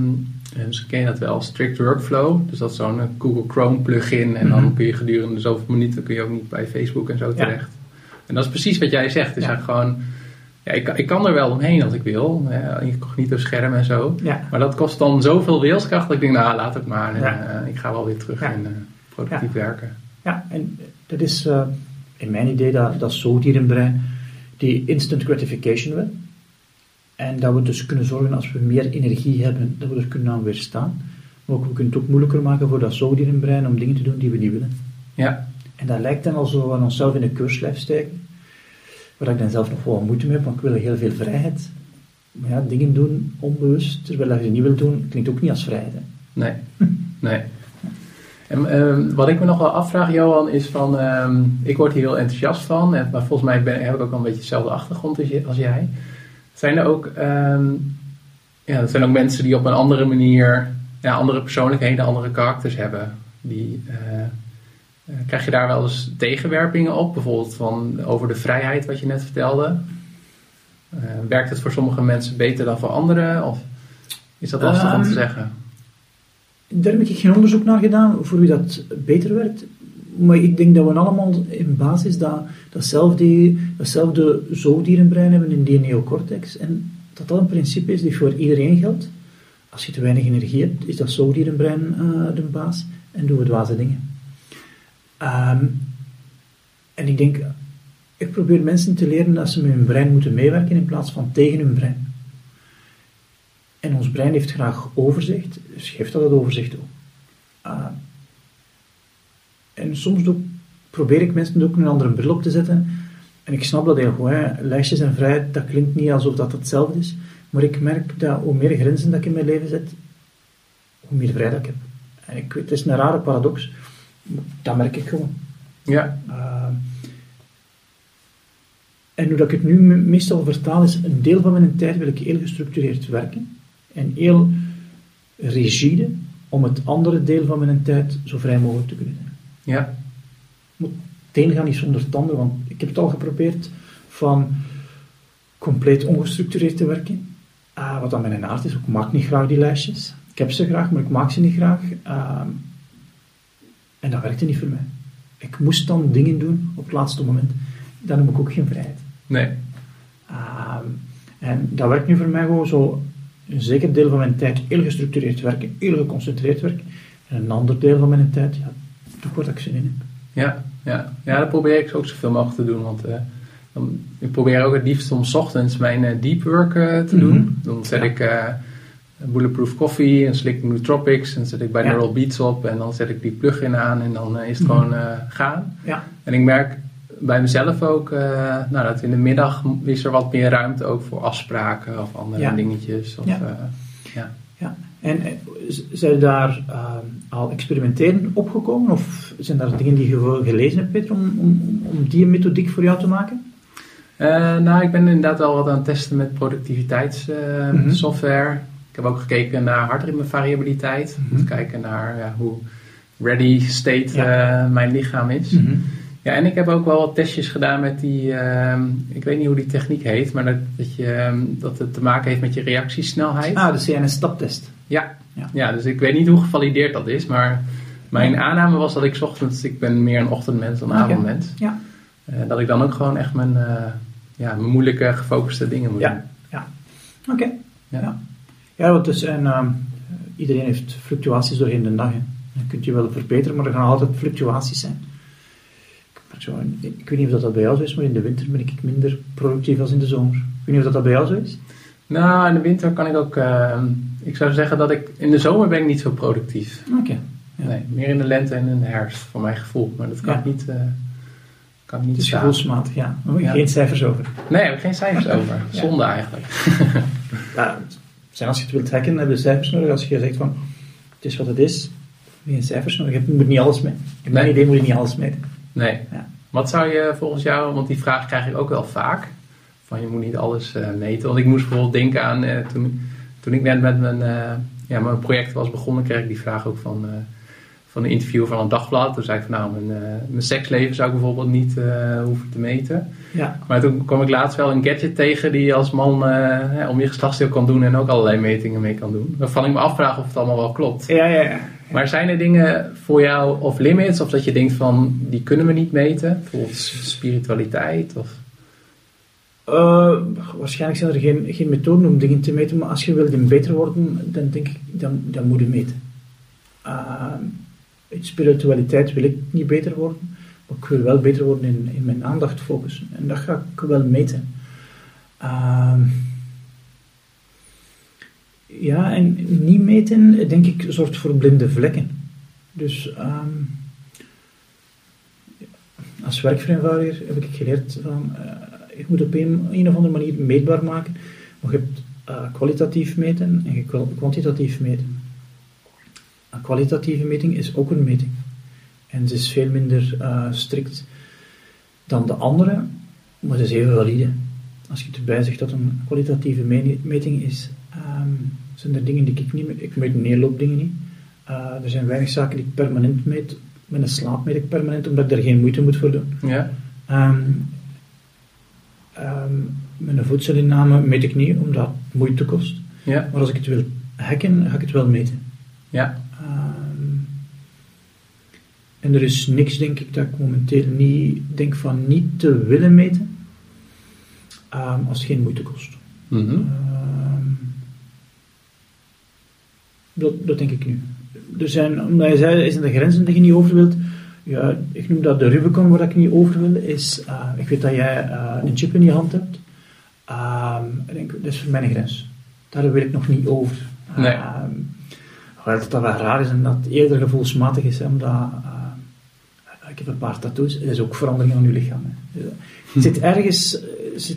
misschien ken je dat wel, Strict Workflow. Dus dat is zo'n eh, Google Chrome plugin en dan Mhm. kun je gedurende zoveel minuten kun je ook niet bij Facebook en zo Ja. terecht. En dat is precies wat jij zegt. Is Ja. eigenlijk gewoon, ja, ik, kan- ik kan er wel omheen als ik wil, eh, incognito scherm en zo. Ja. Maar dat kost dan zoveel wilskracht dat ik denk, nou laat het maar. En, Ja. eh, ik ga wel weer terug in eh, productief werken. ja, en dat is eh, in mijn idee dat, dat zoogdierenbrein die instant gratification wil. En dat we dus kunnen zorgen als we meer energie hebben, dat we er kunnen aan weerstaan. Maar ook, we kunnen het ook moeilijker maken voor dat zoogdierenbrein om dingen te doen die we niet willen. Ja, En dat lijkt dan alsof we onszelf in een keurslijf steken. Waar ik dan zelf nog wel moeite mee heb, want ik wil heel veel vrijheid. Maar ja, dingen doen onbewust, terwijl je ze niet wil doen, klinkt ook niet als vrijheid. Hè. Nee, nee. En ehm, wat ik me nog wel afvraag, Johan, is van... ehm, ik word hier heel enthousiast van. En, maar volgens mij ben, heb ik ook wel een beetje dezelfde achtergrond als, je- als jij. Zijn er ook... ehm, ja, dat zijn ook mensen die op een andere manier... Ja, andere persoonlijkheden, andere karakters hebben. Die, eh, krijg je daar wel eens tegenwerpingen op? Bijvoorbeeld van, over de vrijheid, wat je net vertelde. Eh, werkt het voor sommige mensen beter dan voor anderen? Of is dat lastig om te Ehm, zeggen? Daar heb ik geen onderzoek naar gedaan voor wie dat beter werkt. Maar ik denk dat we allemaal in basis dat, datzelfde, datzelfde zoogdierenbrein hebben in die neocortex. En dat dat een principe is die voor iedereen geldt. Als je te weinig energie hebt, is dat zoogdierenbrein eh, de baas en doen we dwaze dingen. Ehm, en ik denk, ik probeer mensen te leren dat ze met hun brein moeten meewerken in plaats van tegen hun brein. En ons brein heeft graag overzicht, dus geeft dat het overzicht ook. Ah. en soms ook, probeer ik mensen ook een andere bril op te zetten. En ik snap dat heel goed. Lijstjes en vrijheid, dat klinkt niet alsof dat hetzelfde is. Maar ik merk dat hoe meer grenzen dat ik in mijn leven zet, hoe meer vrijheid ik heb. En ik het is een rare paradox. Dat merk ik gewoon. Ja, Uh, en hoe dat ik het nu me- meestal vertaal is, een deel van mijn tijd wil ik heel gestructureerd werken en heel rigide om het andere deel van mijn tijd zo vrij mogelijk te kunnen zijn. ja, Het een gaat niet zonder het ander, want ik heb het al geprobeerd van compleet ongestructureerd te werken. Ah, wat aan mijn aard is, ik maak niet graag die lijstjes. Ik heb ze graag, maar ik maak ze niet graag. Ah, en dat werkte niet voor mij. Ik moest dan dingen doen op het laatste moment. Dan heb ik ook geen vrijheid. nee, Ah, en dat werkt nu voor mij gewoon zo een zeker deel van mijn tijd heel gestructureerd werken, heel geconcentreerd werken. En een ander deel van mijn tijd, ja, doe wat ik zin in heb. ja, ja. Ja, dat probeer ik ook zoveel mogelijk te doen. Want eh, dan, ik probeer ook het liefst om 's ochtends mijn eh, deep work eh, te doen. Mhm. Dan zet Ja. ik Bulletproof Coffee en slik Nootropics en zet ik bij. Neural Beats op en dan zet ik die plugin aan en dan eh, is het Mhm. gewoon eh, gaan. Ja, En ik merk bij mezelf ook eh, nou, dat in de middag is er wat meer ruimte ook voor afspraken of andere Ja. dingetjes. Of, Ja. ja. ja. En zijn daar eh, al experimenteren opgekomen? Of zijn daar dingen die je gelezen hebt, Peter, om, om, om die methodiek voor jou te maken? Nou, ik ben inderdaad wel wat aan het testen met Mhm. productiviteitssoftware. Ik Ik heb ook gekeken naar hartritmevariabiliteit. Om te kijken naar ja, hoe ready state Ja. eh, mijn lichaam is. Mhm. Ja, en ik heb ook wel wat testjes gedaan met die, ehm, ik weet niet hoe die techniek heet, maar dat, dat, je, ehm, dat het te maken heeft met je reactiesnelheid. Ah, de CNS-staptest. Ja. Ja. Ja. dus ik weet niet hoe gevalideerd dat is, maar mijn aanname was dat ik 's ochtends, ik ben meer een ochtendmens dan een avondmens, Ja. eh, dat ik dan ook gewoon echt mijn, eh, ja, mijn moeilijke gefocuste dingen moet doen. Ja, ja. Oké. Ja. Ja, want dus, en, ehm, iedereen heeft fluctuaties doorheen de dag. Hè. Dan kun je wel verbeteren, maar er gaan altijd fluctuaties zijn. Zo, ik ik weet niet of dat bij jou zo is, maar in de winter ben ik minder productief als in de zomer. Ik weet niet of dat bij jou zo is. Nou, in de winter kan ik ook, ehm, ik zou zeggen dat ik, in de zomer ben ik niet zo productief. Oké. Ja. Nee, meer in de lente en in de herfst, voor mijn gevoel. Maar dat kan Ja. ik niet, eh, kan ik niet Het gevoelsmatig, ja. Oh, Ja. Geen cijfers over. Nee, heb ik geen cijfers over. Zonde eigenlijk. Ja, zijn als je het wilt hacken, heb je cijfers nodig. Als je zegt van, het is wat het is, heb je geen cijfers nodig. Je moet niet alles mee. In mijn Nee. idee moet je niet alles meten. Nee. Ja. Wat zou je volgens jou, want die vraag krijg ik ook wel vaak, van je moet niet alles eh, meten. Want ik moest bijvoorbeeld denken aan, eh, toen, toen ik net met mijn, eh, ja, mijn project was begonnen, kreeg ik die vraag ook van, van een interview van een dagblad. Toen zei ik van nou, mijn, mijn seksleven zou ik bijvoorbeeld niet hoeven te meten. Ja. Maar toen kwam ik laatst wel een gadget tegen die je als man eh, om je geslachtsdeel kan doen en ook allerlei metingen mee kan doen. Waarvan ik me afvraag of het allemaal wel klopt. Ja, ja, ja. Maar zijn er dingen voor jou of limits of dat je denkt van die kunnen we niet meten? Bijvoorbeeld spiritualiteit of... Eh, waarschijnlijk zijn er geen, geen methoden om dingen te meten, maar als je wilt beter worden, dan denk ik, dan, dan moet je meten. Uh, in spiritualiteit wil ik niet beter worden, ik wil wel beter worden in, in mijn aandacht focussen. En dat ga ik wel meten. Ehm, ja, en niet meten, denk ik, zorgt voor blinde vlekken. Dus ehm, als werkvereenvoudiger heb ik geleerd van, eh, je moet op een, een of andere manier meetbaar maken. Maar je hebt eh, kwalitatief meten en je kwantitatief meten. Een kwalitatieve meting is ook een meting. En ze is veel minder eh, strikt dan de andere, maar ze is even valide. Als je erbij zegt dat een kwalitatieve me- meting is, ehm, zijn er dingen die ik niet meet. Ik meet neerloopdingen niet. Eh, er zijn weinig zaken die ik permanent meet. Met een slaap meet ik permanent, omdat ik er geen moeite moet voor doen. Ja? Ehm ehm, mijn voedselinname meet ik niet, omdat het moeite kost. Ja? Maar als ik het wil hacken, ga ik het wel meten. Ja? En er is niks, denk ik, dat ik momenteel niet denk van niet te willen meten, ehm, als het geen moeite kost. Mhm. Ehm, dat, dat denk ik nu. Er zijn, omdat je zei, zijn er grenzen die je niet over wilt? Ja, ik noem dat de Rubicon waar ik niet over wil. Is, eh, ik weet dat jij eh, een chip in je hand hebt. Ehm, ik denk, dat is voor mij een grens. Daar wil ik nog niet over. Nee. Hoewel dat dat wel raar is en dat het eerder gevoelsmatig is, hè, omdat ik heb een paar tattoos, het is ook verandering aan je lichaam. Hè. Dus, eh, Het zit ergens, eh, zit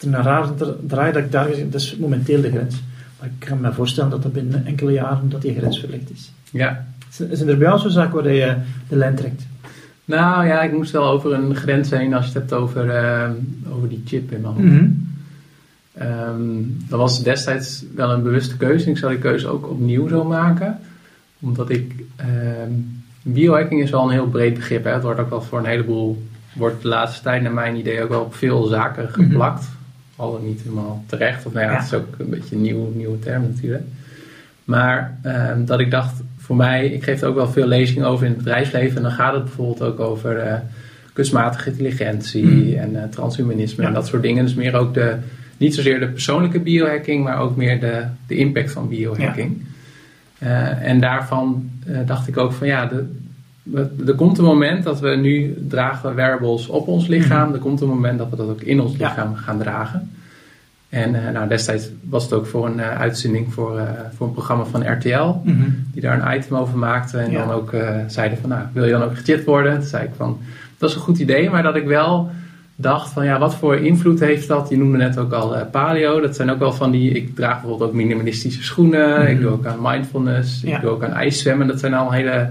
een raar dra- draai dat ik daar, dat is momenteel de grens. Maar ik kan me voorstellen dat dat binnen enkele jaren dat die grens verlegd is. Ja. Zijn er bij jou zo'n zaken waar je de lijn trekt? Nou ja, ik moest wel over een grens heen als je het hebt over, eh, over die chip in mijn hand. Mhm. Ehm, dat was destijds wel een bewuste keuze. Ik zal die keuze ook opnieuw zo maken. Omdat ik... ehm, biohacking is wel een heel breed begrip. Hè. Het wordt ook wel voor een heleboel... Wordt de laatste tijd naar mijn idee ook wel op veel zaken geplakt. Al dan niet helemaal terecht. Of nou ja, Ja. het is ook een beetje een nieuw, nieuwe term natuurlijk. Maar ehm, dat ik dacht, voor mij... Ik geef er ook wel veel lezingen over in het bedrijfsleven. En dan gaat het bijvoorbeeld ook over... eh, kunstmatige intelligentie Mhm. en eh, transhumanisme en dat soort dingen. Dus meer ook de, niet zozeer de persoonlijke biohacking, maar ook meer de, de impact van biohacking. En daarvan eh, dacht ik ook van ja, de, er komt een moment dat we nu dragen wearables op ons lichaam. Er komt een moment dat we dat ook in ons. Ja. lichaam gaan dragen. En eh, nou, destijds was het ook voor een eh, uitzending voor, eh, voor een programma van RTL Mhm. die daar een item over maakte. En Ja. dan ook eh, zeiden van, nou, wil je dan ook gechipt worden? Toen zei ik van, dat is een goed idee. Maar dat ik wel dacht van, ja, wat voor invloed heeft dat? Je noemde net ook al eh, paleo. Dat zijn ook wel van die, ik draag bijvoorbeeld ook minimalistische schoenen. Mhm. Ik doe ook aan mindfulness. Ja. Ik doe ook aan ijszwemmen. Dat zijn al hele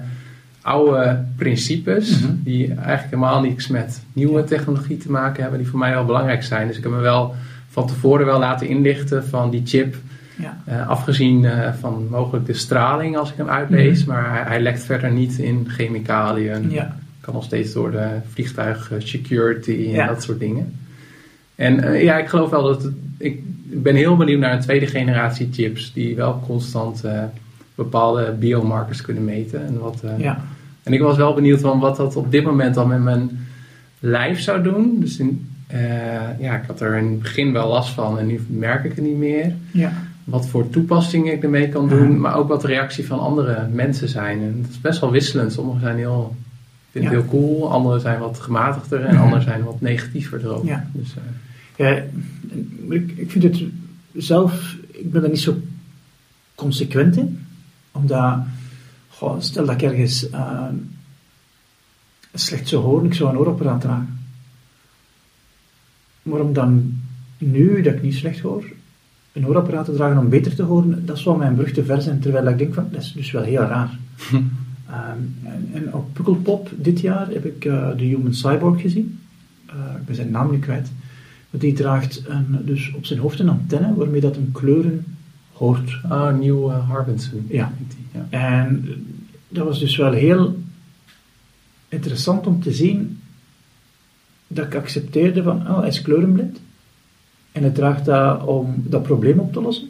oude principes. Mhm. Die eigenlijk helemaal niets met nieuwe technologie te maken hebben. Die voor mij wel belangrijk zijn. Dus ik heb me wel van tevoren wel laten inlichten van die chip Ja. Eh, afgezien eh, van mogelijk de straling als ik hem uitlees, Mhm. maar hij, hij lekt verder niet in chemicaliën. Ja. Kan nog steeds door de vliegtuig eh, security en Ja. dat soort dingen. En eh, ja, ik geloof wel dat het, ik ben heel benieuwd naar een tweede generatie chips die wel constant eh, bepaalde biomarkers kunnen meten. En, wat, Ja. en ik was wel benieuwd van wat dat op dit moment dan met mijn lijf zou doen. Dus in, ja, ik had er in het begin wel last van en nu merk ik het niet meer Ja. wat voor toepassingen ik ermee kan doen, maar ook wat de reactie van andere mensen zijn. En het is best wel wisselend. Sommigen zijn heel, vind het heel cool, anderen zijn wat gematigder en anderen zijn wat negatiever erover. Ja. Dus, Ja, ik, ik vind het zelf, ik ben er niet zo consequent in. Omdat, goh, stel dat ik ergens eh, slecht zou horen, ik zou een oorapparaat dragen. Maar om dan nu, dat ik niet slecht hoor, een oorapparaat te dragen om beter te horen, dat zal mijn brug te ver zijn. Terwijl ik denk van, dat is dus wel heel raar. Ehm, en, en op Pukkelpop dit jaar heb ik eh, de Human Cyborg gezien. Eh, ik ben zijn naam nu kwijt. Maar die draagt een, dus op zijn hoofd een antenne waarmee dat een kleuren hoort. oh, Nieuw uh, Harbinson. Ja. En eh, dat was dus wel heel interessant om te zien dat ik accepteerde van, oh, hij is kleurenblind. En hij draagt dat om dat probleem op te lossen.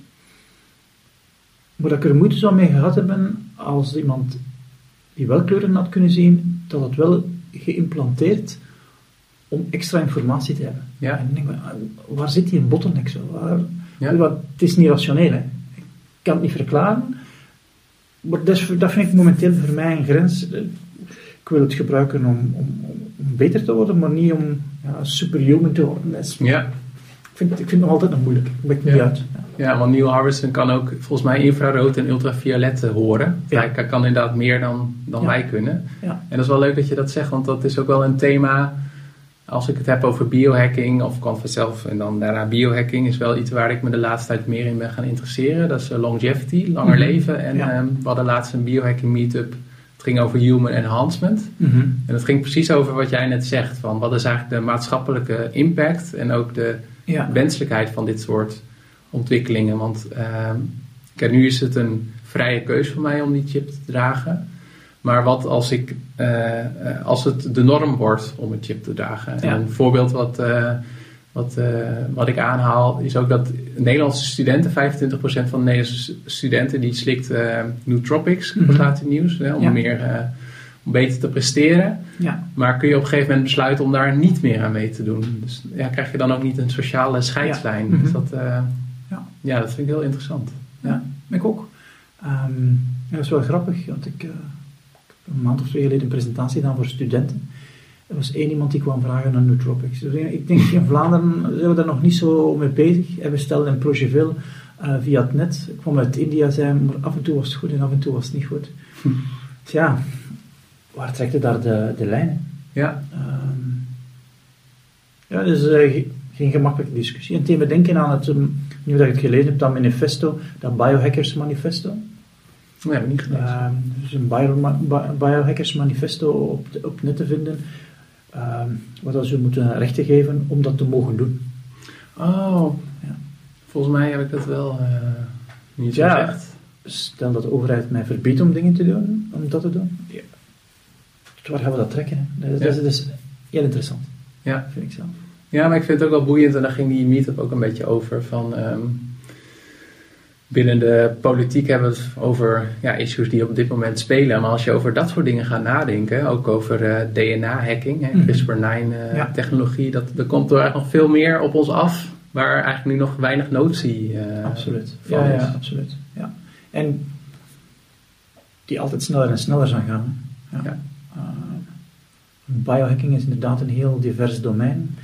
Maar dat ik er moeite zou mee gehad hebben als iemand die wel kleuren had kunnen zien, dat het wel geïmplanteerd om extra informatie te hebben. Ja. En denk ik, ah, waar zit die bottleneck zo? Waar, Ja. Want het is niet rationeel. Hè. Ik kan het niet verklaren. Maar dat, is, dat vind ik momenteel voor mij een grens. Ik wil het gebruiken om, om, om beter te worden, maar niet om ja, superhuman te worden. Is- Ja. ik, vind, ik vind het nog altijd nog moeilijk. Ik ben niet uit. Ja. Ja, want Neil Harbinson kan ook volgens mij infrarood en ultraviolet eh, horen. Ja. Hij kan inderdaad meer dan, dan Ja. wij kunnen. Ja. En dat is wel leuk dat je dat zegt, want dat is ook wel een thema. Als ik het heb over biohacking of kwam vanzelf en dan daarna biohacking, is wel iets waar ik me de laatste tijd meer in ben gaan interesseren. Dat is eh, longevity, langer Mhm. leven. En ehm, we hadden laatst een biohacking meetup. Het ging over human enhancement. Mhm. En het ging precies over wat jij net zegt. Van wat is eigenlijk de maatschappelijke impact en ook de wenselijkheid van dit soort ontwikkelingen. Want ehm, kijk, nu is het een vrije keus voor mij om die chip te dragen. Maar wat als, ik, eh, eh, als het de norm wordt om een chip te dragen? Ja. En een voorbeeld wat, eh, wat, wat ik aanhaal is ook dat Nederlandse studenten, 25% van de Nederlandse studenten, die slikt eh nootropics, Mhm. dat laat nieuws, hè, om, Ja. meer, om beter te presteren. Ja. Maar kun je op een gegeven moment besluiten om daar niet meer aan mee te doen? Dus ja, krijg je dan ook niet een sociale scheidslijn? Ja. Dus dat, Ja. dat vind ik heel interessant. Ja, ik ook. Ehm, dat is wel grappig, want ik, heb een maand of twee geleden een presentatie gedaan voor studenten. Er was één iemand die kwam vragen naar nootropics. Dus ik denk, in Vlaanderen zijn we daar nog niet zo mee bezig. En we stelden een Progevil eh via het net. Ik kwam uit India, zei, maar af en toe was het goed en af en toe was het niet goed. Hm. Dus ja, waar trekt je daar de, de lijnen? Ja, Ehm, ja, dus ge- geen gemakkelijke discussie. En me denken aan het, ehm, nu dat ik het gelezen heb, dat manifesto, dat Biohackers Manifesto. dat heb ik niet gelezen. Ehm, dus een bio, bi- Biohackers Manifesto op, op net te vinden, ehm, wat ze moeten rechten geven om dat te mogen doen. oh, ja. volgens mij heb ik dat wel eh, niet Ja. gezegd. Stel dat de overheid mij verbiedt om dingen te doen, om dat te doen. Ja. Waar gaan we dat trekken? Dat, is- Ja. dat is- dat is heel interessant, Ja. vind ik zelf. Ja, maar ik vind het ook wel boeiend en daar ging die meetup ook een beetje over. Van, ehm, binnen de politiek hebben we het over ja, issues die op dit moment spelen. Maar als je over dat soort dingen gaat nadenken, ook over eh, DNA-hacking. Ja. CRISPR-9-technologie, dat er komt er eigenlijk nog veel meer op ons af, waar eigenlijk nu nog weinig notie eh, absoluut. van Ja, is. ja, absoluut. Ja. En die altijd sneller en sneller zijn gaan. Ja. Ja. Eh, biohacking is inderdaad een heel divers domein.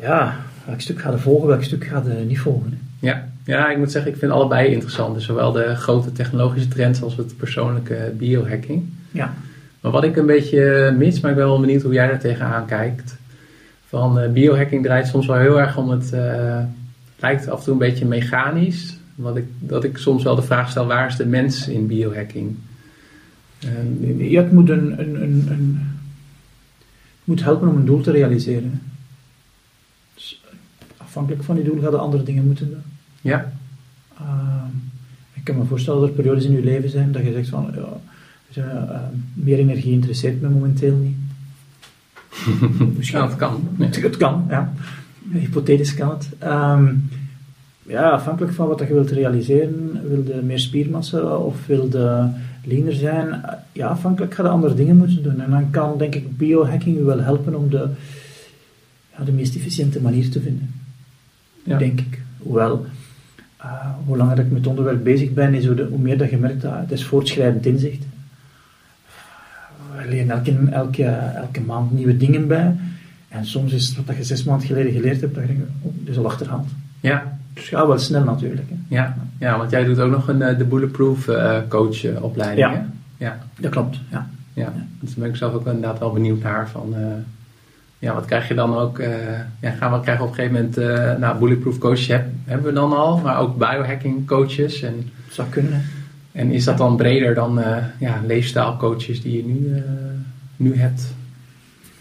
Ja, welk stuk gaat er volgen, welk stuk gaat er niet volgen? hè? Ja. ja, ik moet zeggen, ik vind allebei interessant. Dus zowel de grote technologische trends als het persoonlijke biohacking. Ja. Maar wat ik een beetje mis, maar ik ben wel benieuwd hoe jij daar tegenaan kijkt. Van eh, biohacking draait soms wel heel erg om het. eh, lijkt af en toe een beetje mechanisch. Wat ik, dat ik soms wel de vraag stel: waar is de mens in biohacking? En- Ja, het moet, een, een, een, moet helpen om een doel te realiseren. Dus afhankelijk van die doel gaan de andere dingen moeten doen. ja, Ehm, ik kan me voorstellen dat er periodes in je leven zijn dat je zegt van, ja, uh, meer energie interesseert me momenteel niet. Misschien ja, het kan. Het kan, ja. Hypothetisch kan het. Ehm, ja, afhankelijk van wat je wilt realiseren, wil je meer spiermassa of wil je leaner zijn, ja, afhankelijk ga je andere dingen moeten doen. En dan kan, denk ik, biohacking je wel helpen om de, ja, de meest efficiënte manier te vinden. Ja. Denk ik. Hoewel, uh, hoe langer ik met het onderwerp bezig ben, is hoe, de, hoe meer dat je merkt dat het is voortschrijdend inzicht. We leren elke, elke, elke maand nieuwe dingen bij. En soms is wat je zes maanden geleden geleerd hebt, dat je oh, dus al achterhaald. Ja. Dus ga wel snel natuurlijk. Hè. Ja. ja, want jij doet ook nog een, eh, de Bulletproof uh, coach opleiding. Ja. ja, dat klopt. Ja. Ja. Dus ben ik zelf ook inderdaad wel benieuwd naar van... Uh, ja, wat krijg je dan ook? Uh, ja, gaan we krijgen op een gegeven moment... Uh, nou, Bulletproof coaches hebben we dan al, maar ook biohacking coaches. En, dat zou kunnen. En is dat dan breder dan ja, leefstijlcoaches die je nu, nu hebt?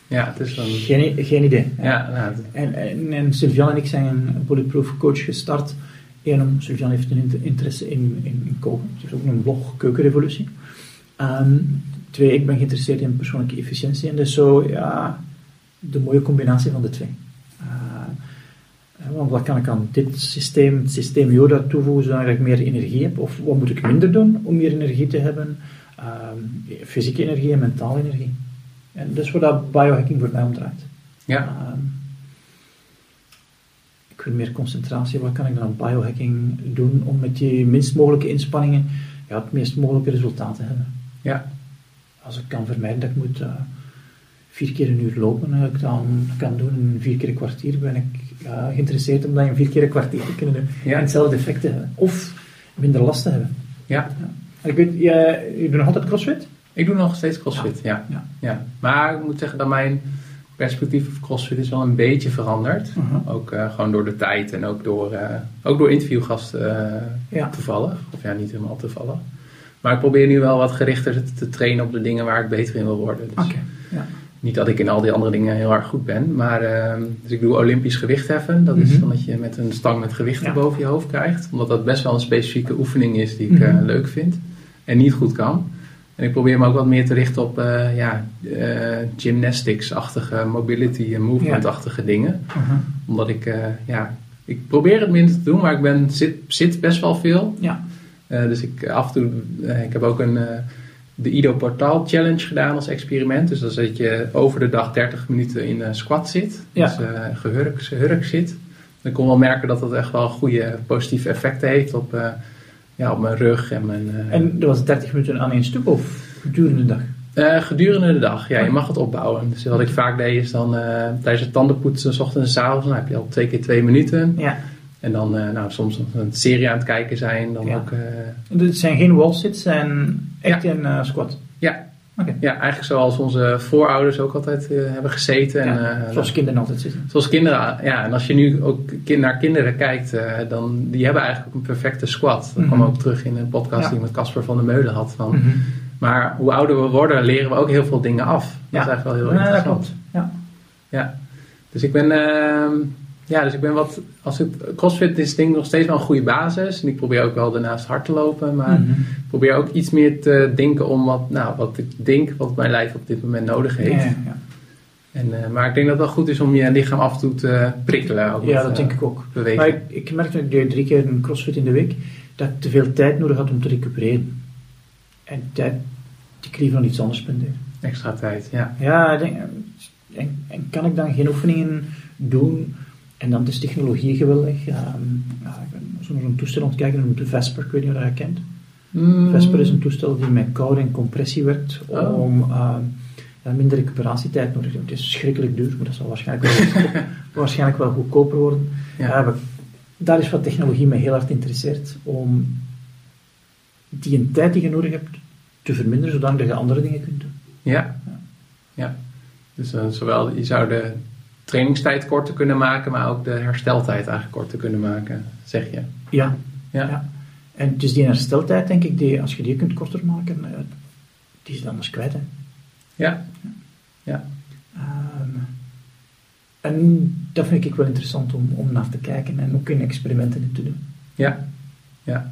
Ja, het is dan... Geen, geen idee. Ja, nou, en, en, en Sylvian en ik zijn een Bulletproof coach gestart. Eén, Sylvian heeft een interesse in, in, in koken. Is ook een blog, Keukenrevolutie. Um, twee, ik ben geïnteresseerd in persoonlijke efficiëntie. En dus zo, ja, de mooie combinatie van de twee. Uh, want wat kan ik aan dit systeem, het systeem Yoda toevoegen zodat ik meer energie heb? Of wat moet ik minder doen om meer energie te hebben? Uh, fysieke energie en mentale energie. En dat is waar dat biohacking voor mij om draait. Ja. Uh, ik wil meer concentratie. Wat kan ik dan aan biohacking doen om met die minst mogelijke inspanningen ja, het meest mogelijke resultaat te hebben? Ja. Als ik kan vermijden dat ik moet vier keer een uur lopen, ik dan kan doen in vier keer een kwartier, ben ik geïnteresseerd om dat in vier keer een kwartier te kunnen doen. Ja. En hetzelfde effect te hebben. Of minder last te hebben. Ja. ja. Ik weet, je, je doet nog altijd crossfit? Ik doe nog steeds crossfit, ja. ja. ja. Maar ik moet zeggen dat mijn perspectief op crossfit is wel een beetje veranderd. Uh-huh. Ook uh, gewoon door de tijd en ook door, uh, ook door interviewgasten toevallig. Of ja, niet helemaal toevallig. Maar ik probeer nu wel wat gerichter te, te trainen op de dingen waar ik beter in wil worden. Dus. Oké, ja. Niet dat ik in al die andere dingen heel erg goed ben, maar uh, dus ik doe Olympisch gewichtheffen. Dat is mm dat je met een stang met gewichten boven je hoofd krijgt. Omdat dat best wel een specifieke oefening is die ik mm leuk vind en niet goed kan. En ik probeer me ook wat meer te richten op uh, ja, uh, gymnastics-achtige, mobility en movement-achtige dingen. Mhm. Omdat ik, ja, ik probeer het minder te doen, maar ik ben, zit, zit best wel veel. Ja. dus ik af en toe, ik heb ook een de Ido Portaal Challenge gedaan als experiment. Dus dan zit je over de dag 30 minuten in een squat zit. Ja. Dus uh, gehurk, gehurk zit. Dan kon wel merken dat dat echt wel goede positieve effecten heeft op, uh, ja, op mijn rug en mijn... Uh, en dat was 30 minuten aan één stuk of gedurende de dag? gedurende de dag, ja, je mag het opbouwen. Dus wat ik vaak deed is dan tijdens het tandenpoetsen, s ochtends en s avonds, dan heb je al twee keer twee minuten. Ja. En dan nou, soms een serie aan het kijken zijn. Dan ja. ook, het zijn geen wall-sits, zijn echt ja. een uh, squat? Ja. Okay. ja, eigenlijk zoals onze voorouders ook altijd uh, hebben gezeten. Ja, en, uh, zoals kinderen altijd zitten. Zoals kinderen, ja. En als je nu ook naar kinderen kijkt, dan die hebben eigenlijk ook een perfecte squat. Dat mm -hmm. kwam ook terug in een podcast ja. die ik met Casper van der Meulen had. Van, mm -hmm. Maar hoe ouder we worden, leren we ook heel veel dingen af. Dat is eigenlijk wel heel ja, interessant. Dat klopt. Ja. ja. Dus ik ben... ja, dus ik ben wat. Als het, CrossFit is denk ik nog steeds wel een goede basis. En ik probeer ook wel daarnaast hard te lopen. Maar mm -hmm. ik probeer ook iets meer te denken om wat, nou, wat ik denk, wat mijn lijf op dit moment nodig heeft. Ja, ja. En, uh, maar ik denk dat het wel goed is om je lichaam af en toe te prikkelen. Ook ja, met, dat uh, denk ik ook. Bewegen. Maar ik, ik merk dat ik deed drie keer een CrossFit in de week, dat ik te veel tijd nodig had om te recupereren. En tijd die ik liever aan iets anders spendeer. Extra tijd, ja. Ja, ik denk, en, en kan ik dan geen oefeningen doen? En dan is technologie geweldig. Um, ja, ik ben zo naar een toestel aan het kijken, dat noemt de Vesper, ik weet niet of je dat kent. Mm. Vesper is een toestel die met koude en compressie werkt Oh. om ja, minder recuperatietijd nodig te hebben. Het is schrikkelijk duur, maar dat zal waarschijnlijk wel, waarschijnlijk wel goedkoper worden. Ja. We- daar is wat technologie mij heel hard interesseert, om die een tijd die je nodig hebt te verminderen, zodat je andere dingen kunt doen. Ja. ja. Dus uh, zowel je zou de trainingstijd korter kunnen maken, maar ook de hersteltijd eigenlijk korter kunnen maken, zeg je. Ja, Ja. Ja. En dus die hersteltijd, denk ik, die, als je die kunt korter maken, eh, die is dan anders kwijt. Hè. Ja. Ja. Ehm, en dat vind ik wel interessant om, om naar te kijken en ook in experimenten in te doen. Ja. ja.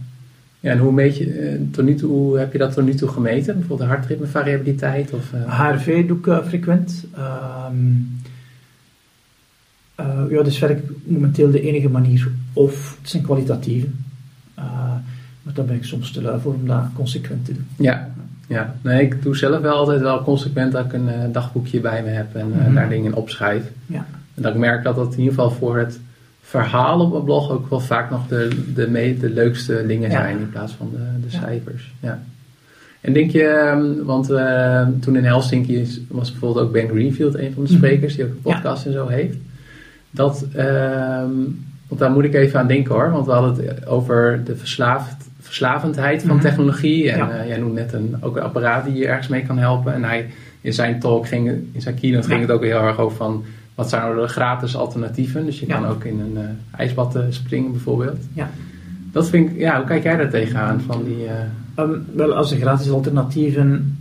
Ja, en hoe, meet je, eh, tot nu toe, hoe heb je dat tot nu toe gemeten? Bijvoorbeeld de hartritmevariabiliteit? Of, eh? HRV doe ik eh, frequent. Ehm, eh, ja, dat is verder momenteel de enige manier. Of het zijn kwalitatieve. Eh, maar daar ben ik soms te lui voor om dat consequent te doen. Ja, ja. Nee, ik doe zelf wel altijd wel consequent dat ik een eh, dagboekje bij me heb en Mhm. daar dingen in opschrijf. Ja. En dat ik merk dat dat in ieder geval voor het verhaal op mijn blog ook wel vaak nog de, de, me- de leukste dingen Ja. zijn in plaats van de, de Ja. cijfers. Ja. En denk je, ehm, want toen in Helsinki was bijvoorbeeld ook Ben Greenfield een van de Mhm. sprekers die ook een podcast en zo heeft. Dat, ehm, want daar moet ik even aan denken hoor, want we hadden het over de verslaafd, verslavendheid van Mhm. technologie. En Ja. eh, jij noemt net een, ook een apparaat die je ergens mee kan helpen. En hij, in zijn talk, ging, in zijn keynote ging het ook heel erg over van wat zijn nou de gratis alternatieven. Dus je Ja. kan ook in een eh, ijsbad eh, springen bijvoorbeeld. Ja. Dat vind ik, ja, hoe kijk jij daar tegenaan? Van die, eh, Ehm, wel, als de gratis alternatieven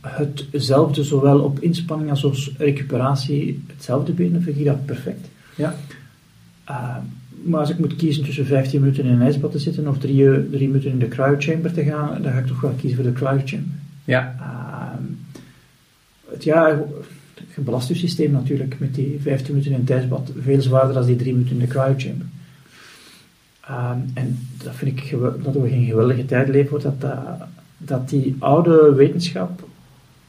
hetzelfde, zowel op inspanning als op recuperatie, hetzelfde bieden, vind ik dat perfect. ja. Ehm, maar als ik moet kiezen tussen 15 minuten in een ijsbad te zitten of 3 minuten in de cryochamber te gaan, dan ga ik toch wel kiezen voor de cryochamber. Ja, Ehm, het, ja, je belast je systeem natuurlijk met die 15 minuten in het ijsbad veel zwaarder dan die 3 minuten in de cryochamber. En dat vind ik dat we geen geweldige tijd leven, dat, dat die oude wetenschap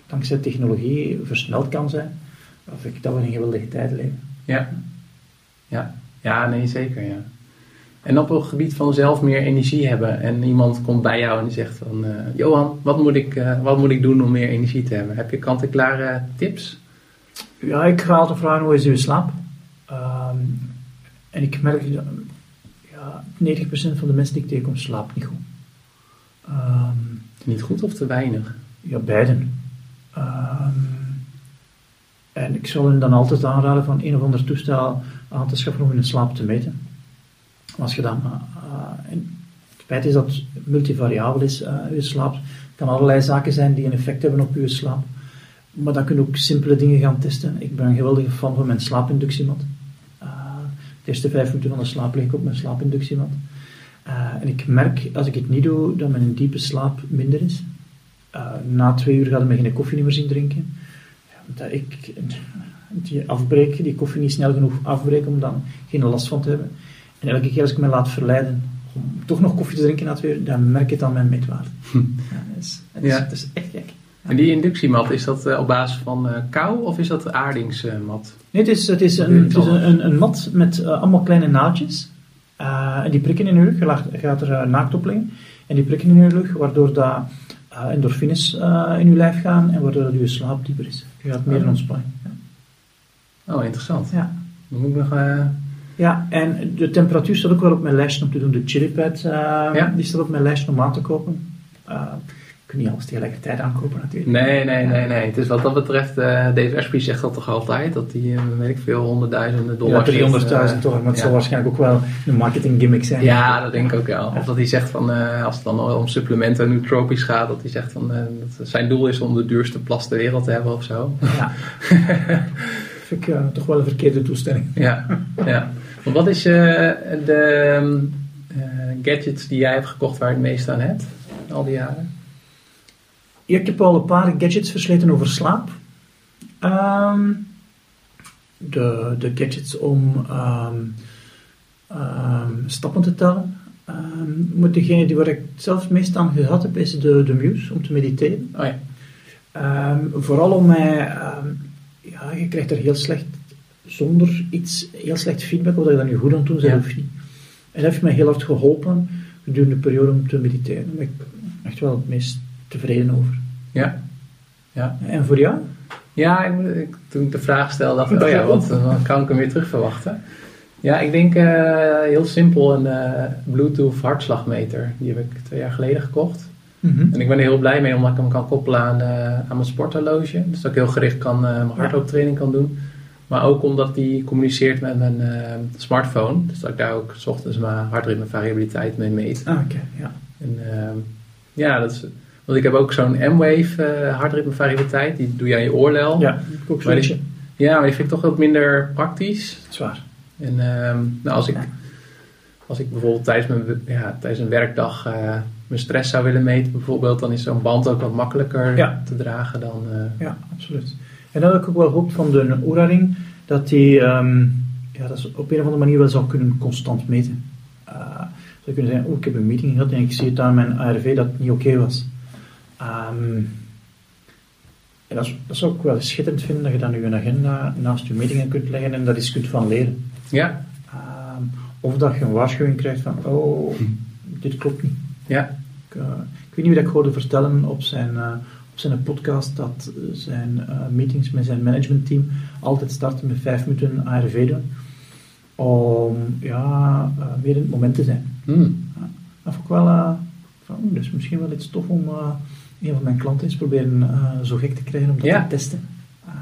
dankzij technologie versneld kan zijn. Vind ik dat we een geweldige tijd leven. ja. Ja, ja nee, zeker, ja. En op het gebied van zelf meer energie hebben en iemand komt bij jou en die zegt van... eh, Johan, wat moet, ik, eh, wat moet ik doen om meer energie te hebben? Heb je kant-en-klare tips? Ja, ik ga altijd vragen hoe is uw slaap. Ehm, en ik merk dat ja, 90% van de mensen die ik tegenkom slaapt niet goed. Ehm, Niet goed of te weinig? ja, beiden. Ehm, en ik zal hen dan altijd aanraden van een of ander toestel aan te schaffen om hun slaap te meten. Als je dan, en het feit is dat het multivariabel is, je slaap. Het kan allerlei zaken zijn die een effect hebben op je slaap. Maar dan kun je ook simpele dingen gaan testen. Ik ben een geweldige fan van mijn slaapinductiemat. Eh, de eerste vijf minuten van de slaap lig ik op mijn slaapinductiemat. En ik merk, als ik het niet doe, dat mijn diepe slaap minder is. Eh, na twee uur ga ik geen koffie meer zien drinken. Ja, dat ik die afbreek, die koffie niet snel genoeg afbreken om dan geen last van te hebben. En elke keer als ik me laat verleiden om toch nog koffie te drinken na twee uur, dan merk ik het aan mijn meetwaarde. Ja, dat, is, dat, is, Ja. dat is echt gek. En die inductiemat, is dat eh, op basis van eh, kou of is dat aardingsmat? Nee, het is, het is, een, het is een, een, mat met allemaal kleine naaldjes. Eh, en die prikken in je rug. Je gaat er eh, naakt op liggen. En die prikken in je rug, waardoor dat, endorfines eh, in je lijf gaan en waardoor dat je slaap dieper is. Je gaat meer in Oh. ontspanning. Ja. Oh, interessant. Ja. Dan moet ik nog... eh, ja, en de temperatuur staat ook wel op mijn lijstje om te doen. De chilipad, eh Ja. die staat op mijn lijstje om aan te kopen. Eh ik kan niet alles tegelijkertijd aankopen natuurlijk. Nee, nee, nee, nee. Het is wat dat betreft, eh Dave Asprey zegt dat toch altijd, dat hij, eh, weet ik veel, honderdduizenden Ja, dollars... 300.000 eh, toch, maar het ja. zal waarschijnlijk ook wel een marketing gimmick zijn. Ja, dat denk ik ook wel. Of dat hij zegt van, eh, als het dan om supplementen en nootropisch gaat, dat hij zegt van, eh, dat zijn doel is om de duurste plas ter wereld te hebben of zo. Ja. vind ik toch wel een verkeerde toestelling. Ja, ja. Want wat is eh, de eh, gadgets die jij hebt gekocht waar je het meest aan hebt, al die jaren? Ik heb al een paar gadgets versleten over slaap. Ehm, de, de gadgets om ehm, ehm, stappen te tellen. Maar degene die waar ik zelf het meest aan gehad heb, is de, de Muse, om te mediteren. Oh ja. Vooral om mij... ja, je krijgt er heel slecht, zonder iets, heel slecht feedback, of dat je dat nu goed aan het doen bent Ja. of niet. En dat heeft mij heel hard geholpen gedurende de periode om te mediteren. Ik echt wel het meest tevreden over. Ja. Ja. En voor jou? Ja, ik, toen ik de vraag stelde, dacht ik, oh ja, wat, dan kan ik hem weer terug verwachten. Ja, ik denk eh, heel simpel een eh, Bluetooth hartslagmeter. Die heb ik twee jaar geleden gekocht. En ik ben er heel blij mee omdat ik hem kan koppelen aan, eh, aan mijn sporthorloge. Dus dat ik heel gericht kan, mijn hardlooptraining kan doen. Maar ook omdat die communiceert met mijn smartphone. Dus dat ik daar ook 's ochtends mijn hartritmevariabiliteit mee meet. Ah, oké, ja. En, ehm, ja, dat is, want ik heb ook zo'n M-Wave eh hartritmevariabiliteit. Die doe je aan je oorlel. Ja, ook Maar die- Ja, maar die vind ik toch wat minder praktisch. Zwaar. En ehm, nou, als ik als ik bijvoorbeeld tijdens, mijn, ja, tijdens een werkdag uh, mijn stress zou willen meten, bijvoorbeeld, dan is zo'n band ook wat makkelijker Ja. te dragen dan. uh, Ja, absoluut. En dat heb ik ook wel gehoopt van de Oura-ring, dat die ehm, ja, dat ze op een of andere manier wel zou kunnen constant meten. Uh, zou kunnen zeggen, oh, ik heb een meeting gehad en ik zie het aan mijn ARV dat het niet oké was. Ehm, en dat, is- dat zou ik wel schitterend vinden, dat je dan je agenda naast je meetingen kunt leggen en dat eens kunt van leren. ja, Ehm, of dat je een waarschuwing krijgt van, oh, dit klopt niet. ja, Ik, eh, ik weet niet wie dat ik hoorde vertellen op zijn, eh, op zijn podcast dat zijn eh, meetings met zijn managementteam altijd starten met vijf minuten ARV doen. Om ja, meer in het moment te zijn. Hmm. Dat vond ik wel, van, oeh, dat is misschien wel iets tof om een van mijn klanten eens proberen eh, zo gek te krijgen om dat Ja. te testen. Eh,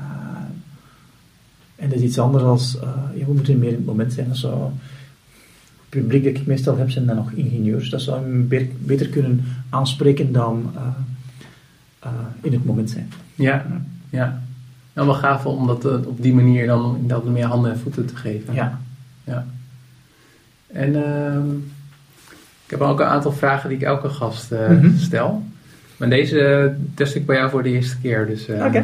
en dat is iets anders als, eh, ja, we moeten meer in het moment zijn. Dat zou, het publiek dat ik meestal heb zijn dan nog ingenieurs. Dat zou hem be- beter kunnen aanspreken dan in het moment zijn. ja, ja. Nou, wel gaaf om dat op die manier dan inderdaad meer handen en voeten te geven. Ja. Ja. En ehm, ik heb ook een aantal vragen die ik elke gast Mhm. stel. Maar deze test ik bij jou voor de eerste keer. Dus, eh, Oké.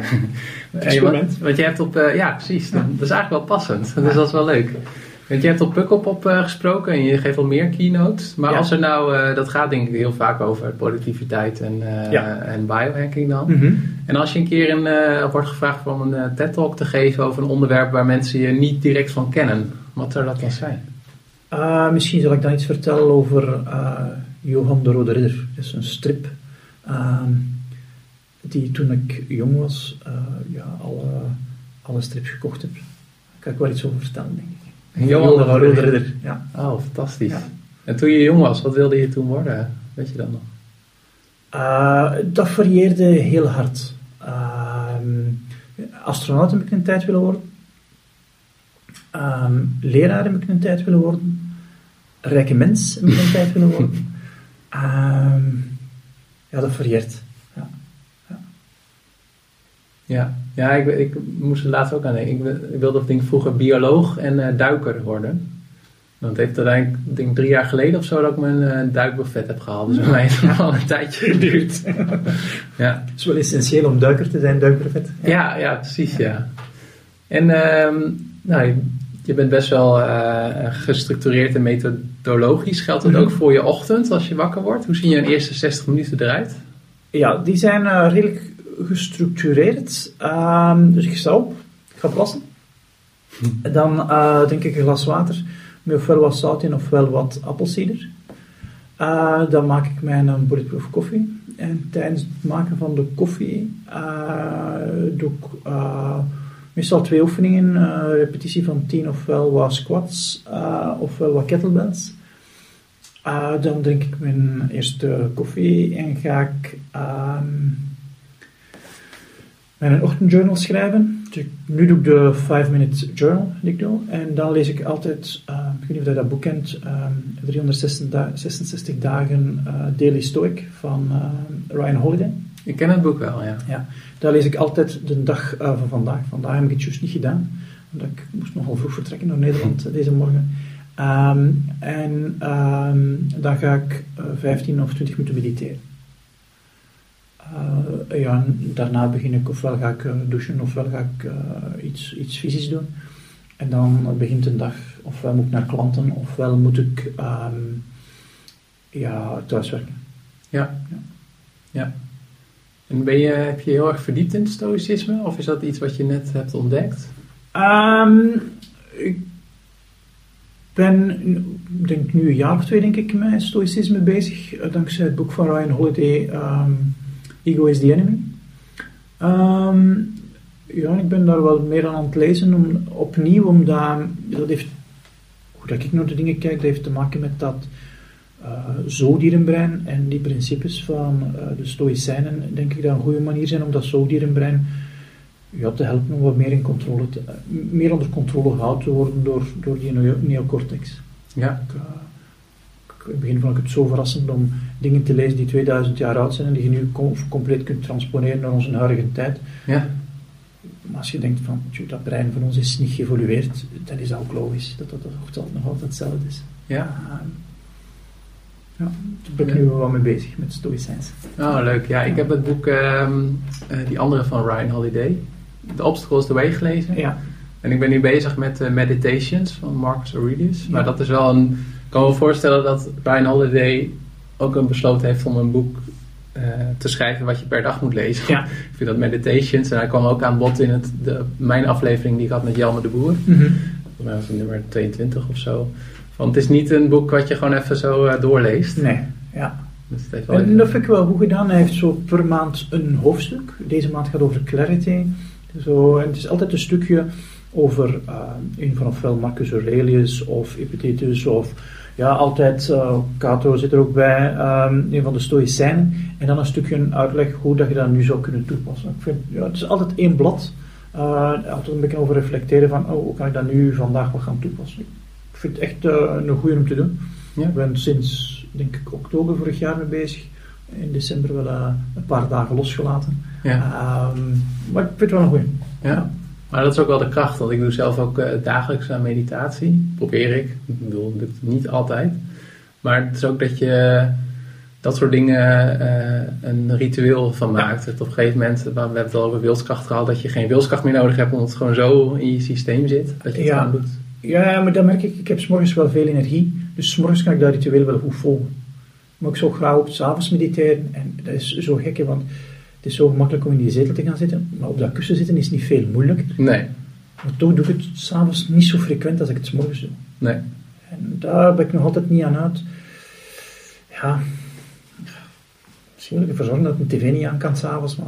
je- Experiment. Want je hebt op, eh, ja precies, dat, dat is eigenlijk wel passend. Dus dat is wel leuk. Want je hebt op Pukkelpop eh gesproken en je geeft al meer keynotes. Maar Ja. als er nou, eh, dat gaat denk ik heel vaak over productiviteit en, eh, Ja. en biohacking dan. Mhm. En als je een keer een, eh, wordt gevraagd om een eh, TED-talk te geven over een onderwerp waar mensen je niet direct van kennen, wat zou dat dan zijn? Uh, misschien zal ik dan iets vertellen over uh, Johan de Rode Ridder. Dat is een strip ehm, die toen ik jong was, uh, ja, alle, alle strips gekocht heb. Daar kan ik wel iets over vertellen, denk ik. Johan de Rode Ridder. Ja. Oh, fantastisch. Ja. En toen je jong was, wat wilde je toen worden? Weet je dat nog? Uh, dat varieerde heel hard. Ehm, astronaut heb ik een tijd willen worden. Ehm, leraar heb ik een tijd willen worden. Rijke mens heb ik een tijd willen worden. ja, dat varieert. Ja. Ja, ja ik, ik moest er laatst ook aan denken. Ik, ik wilde denk ik, vroeger bioloog en eh, duiker worden. Want het heeft uiteindelijk, ik denk drie jaar geleden of zo, dat ik mijn eh duikbuffet heb gehaald. Dus bij mij heeft het al een tijdje geduurd. ja. Het is wel essentieel om duiker te zijn, duikbrevet. Ja, ja, precies, ja. En ehm, nou, je, bent best wel eh, gestructureerd en methodologisch. Geldt dat Mhm. ook voor je ochtend als je wakker wordt? Hoe zien je eerste 60 minuten eruit? Ja, die zijn eh, redelijk gestructureerd. Ehm, dus ik sta op, ik ga plassen. En dan eh drink ik een glas water met ofwel wat zout in ofwel wat appelsieder. Dan maak ik mijn bulletproof koffie. En tijdens het maken van de koffie doe ik meestal twee oefeningen. eh, repetitie van 10 ofwel wat squats eh, ofwel wat kettlebells. Uh, dan drink ik mijn eerste koffie en ga ik ehm, mijn ochtendjournal schrijven. Dus nu doe ik de 5-minute journal die ik doe. En dan lees ik altijd, ehm, ik weet niet of je dat boek kent, ehm 366 da- 66 dagen eh, Daily Stoic van ehm, Ryan Holiday. Ik ken het boek wel, ja. Ja, daar lees ik altijd de dag eh, van vandaag. Vandaag heb ik het juist niet gedaan, omdat ik moest nogal vroeg vertrekken naar Nederland eh, deze morgen. Ehm, en ehm, dan ga ik eh, 15 of 20 minuten mediteren. Eh, ja, en daarna begin ik, ofwel ga ik eh, douchen, ofwel ga ik iets, iets fysisch doen. En dan begint een dag, ofwel moet ik naar klanten, ofwel moet ik ehm, ja, thuiswerken. Ja. ja. En ben je, heb je heel erg verdiept in het stoïcisme? Of is dat iets wat je net hebt ontdekt? Ehm, ik ben, denk nu een jaar of twee denk ik, met stoïcisme bezig. eh, Dankzij het boek van Ryan Holiday, ehm, Ego is the Enemy. Ehm, ja, ik ben daar wel meer aan aan het lezen, om, opnieuw, omdat dat heeft, hoe dat ik naar de dingen kijk, dat heeft te maken met dat zoogdierenbrein en die principes van uh, de stoïcijnen, denk ik dat een goede manier zijn om dat zoogdierenbrein ja, te helpen om wat meer, in controle te, meer onder controle gehouden te worden door, door die neo- neocortex. Ja. Ik, in het begin vond ik het zo verrassend om dingen te lezen die 2000 jaar oud zijn en die je nu com compleet kunt transponeren naar onze huidige tijd. Ja. Maar als je denkt van, dat brein van ons is niet geëvolueerd, dan is dat ook logisch dat dat nog altijd, nog altijd hetzelfde is. Ja. Ehm, ja, daar ben ik nu wel mee bezig met stoïcijns. Oh, leuk. Ja, ik heb het boek, ehm, eh, die andere van Ryan Holiday, The Obstacle is the Way gelezen. Ja, En ik ben nu bezig met eh, Meditations van Marcus Aurelius. Maar dat is wel een... Ik kan me voorstellen dat Ryan Holiday ook een besloten heeft om een boek eh, te schrijven wat je per dag moet lezen. ja. Ik vind dat Meditations, en hij kwam ook aan bod in het, de, mijn aflevering die ik had met Jelme de Boer. Mhm. Volgens mij was het nummer 22 of zo. Want het is niet een boek wat je gewoon even zo eh, doorleest. Nee, ja. Dus wel En dat vind ik wel goed gedaan. Hij heeft zo per maand een hoofdstuk. Deze maand gaat over clarity. Zo, en het is altijd een stukje over eh, een van ofwel Marcus Aurelius of Epictetus of ja, altijd uh, Cato zit er ook bij, ehm, een van de Stoïcijnen. En dan een stukje uitleg hoe dat je dat nu zou kunnen toepassen. Ik vind, ja, het is altijd één blad. Uh, altijd een beetje over reflecteren van oh, hoe kan ik dat nu vandaag wat gaan toepassen. Ik vind het echt uh, een goede om te doen. Ja. Ik ben sinds, denk ik, oktober vorig jaar mee bezig. In december wel uh, een paar dagen losgelaten. Ja. Um, maar ik vind het wel een goede. Ja. Maar dat is ook wel de kracht, want ik doe zelf ook uh, dagelijks aan meditatie. Probeer ik. Ik bedoel, dat lukt niet altijd. Maar het is ook dat je dat soort dingen uh, een ritueel van maakt. Dat op een gegeven moment, we hebben het al over wilskracht gehad, dat je geen wilskracht meer nodig hebt omdat het gewoon zo in je systeem zit. Dat je het ja. gewoon doet. Ja, maar dan merk ik, ik heb s'morgens wel veel energie. Dus s'morgens kan ik dat ritueel wel goed volgen. Maar ik zou graag ook s'avonds mediteren. En dat is zo gek, want het is zo gemakkelijk om in die zetel te gaan zitten. Maar op dat kussen zitten is niet veel moeilijk. Nee. Maar toch doe ik het s'avonds niet zo frequent als ik het s'morgens doe. Nee. En daar ben ik nog altijd niet aan uit. Ja, misschien moet ik ervoor zorgen dat ik mijn tv niet aan kan s'avonds. Maar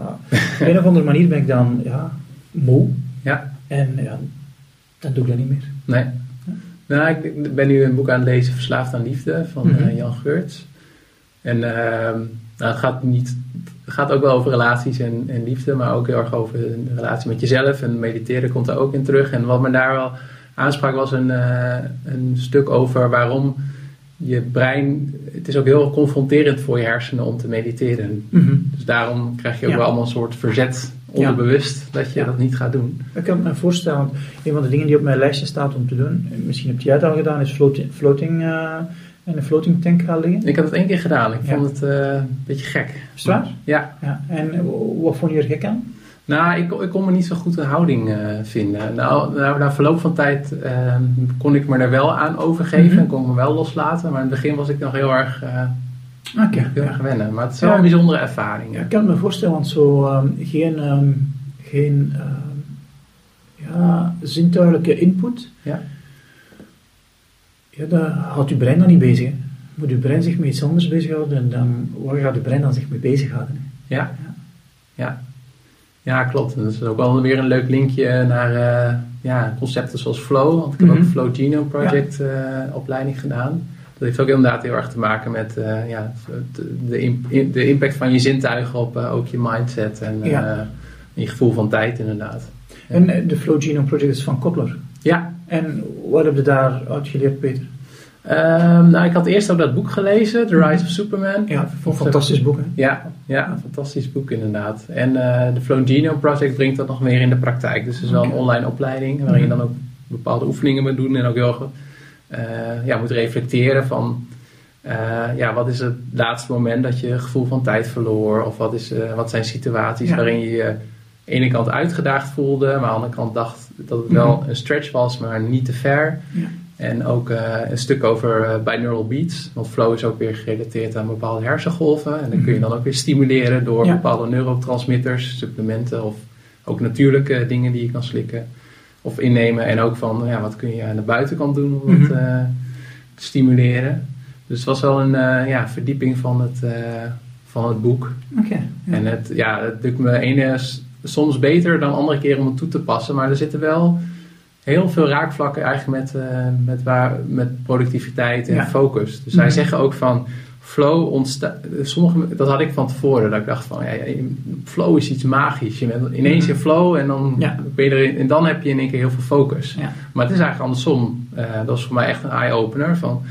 op een of andere manier ben ik dan ja, moe. Ja. En ja, dan doe ik dat niet meer. Nee. Nou, ik ben nu een boek aan het lezen, Verslaafd aan Liefde, van Mhm. uh, Jan Geurts. En uh, nou, het, gaat niet, het gaat ook wel over relaties en, en liefde, maar ook heel erg over een relatie met jezelf. En mediteren komt er ook in terug. En wat me daar wel aansprak was een, uh, een stuk over waarom je brein... Het is ook heel confronterend voor je hersenen om te mediteren. Mm-hmm. Dus daarom krijg je ook Ja. wel allemaal een soort verzet onderbewust dat je Ja. dat niet gaat doen. Ik kan me voorstellen, want een van de dingen die op mijn lijstje staat om te doen, en misschien heb jij het al gedaan, is floating, floating uh, en een floating tank gaan liggen. Ik had het één keer gedaan. Ik vond het uh, een beetje gek. Is het waar? Ja. ja. En wat vond je er gek aan? Nou, ik, ik kon me niet zo goed een houding uh, vinden. Nou, nou, na verloop van tijd kon ik me er wel aan overgeven Mhm. en kon ik me wel loslaten. Maar in het begin was ik nog heel erg, okay, heel ja. erg wennen. Maar het is wel Ja. een bijzondere ervaring. Ja, ik kan me voorstellen, want zo um, geen, um, geen um, ja, zintuigelijke input, Ja. ja, dat houdt je brein dan niet bezig. Hè. Moet je brein zich met iets anders bezighouden en dan, waar gaat je brein dan zich mee bezighouden? Hè? Ja. ja. Ja, klopt. En dat is ook wel weer een leuk linkje naar uh, ja, concepten zoals flow. Want ik heb Mhm. ook de Flow Genome Project uh, opleiding gedaan. Dat heeft ook inderdaad heel erg te maken met uh, ja, de, de, imp- de, impact van je zintuigen op uh, ook je mindset en Ja. je gevoel van tijd inderdaad. En de Flow Genome Project is van Kotler. Ja. En wat heb je daar uitgeleerd, Peter? Um, nou, ik had eerst ook dat boek gelezen, The Rise of Superman. Ja, een fantastisch boek. Hè? Ja, ja, een fantastisch boek inderdaad. En de Flow Genome Project bringt dat nog meer in de praktijk. Dus het is wel een online opleiding waarin je dan ook bepaalde oefeningen moet doen en ook heel ja, moet reflecteren van uh, ja, wat is het laatste moment dat je gevoel van tijd verloor of wat, is, uh, wat zijn situaties Ja. waarin je je aan de ene kant uitgedaagd voelde, maar aan de andere kant dacht dat het wel Mhm. een stretch was, maar niet te ver. Ja. En ook uh, een stuk over uh, binaural beats. Want flow is ook weer gerelateerd aan bepaalde hersengolven. En dan kun je dan ook weer stimuleren door Ja. bepaalde neurotransmitters, supplementen of ook natuurlijke dingen die je kan slikken of innemen. En ook van ja, wat kun je aan de buitenkant doen om het Mhm. uh, te stimuleren. Dus het was wel een uh, ja, verdieping van het, uh, van het boek. Oké. ja. En het, ja, het lukt me ene soms beter dan andere keren om het toe te passen. Maar er zitten wel heel veel raakvlakken eigenlijk met, uh, met, waar, met productiviteit en Ja. focus. Dus Mhm. zij zeggen ook van flow ontstaat. Sommige, dat had ik van tevoren. Dat ik dacht van ja, flow is iets magisch. Je bent ineens in flow en dan, Mhm. Ja. ben je erin, en dan heb je in één keer heel veel focus. Ja. Maar het is eigenlijk andersom. Uh, dat is voor mij echt een eye-opener. Van,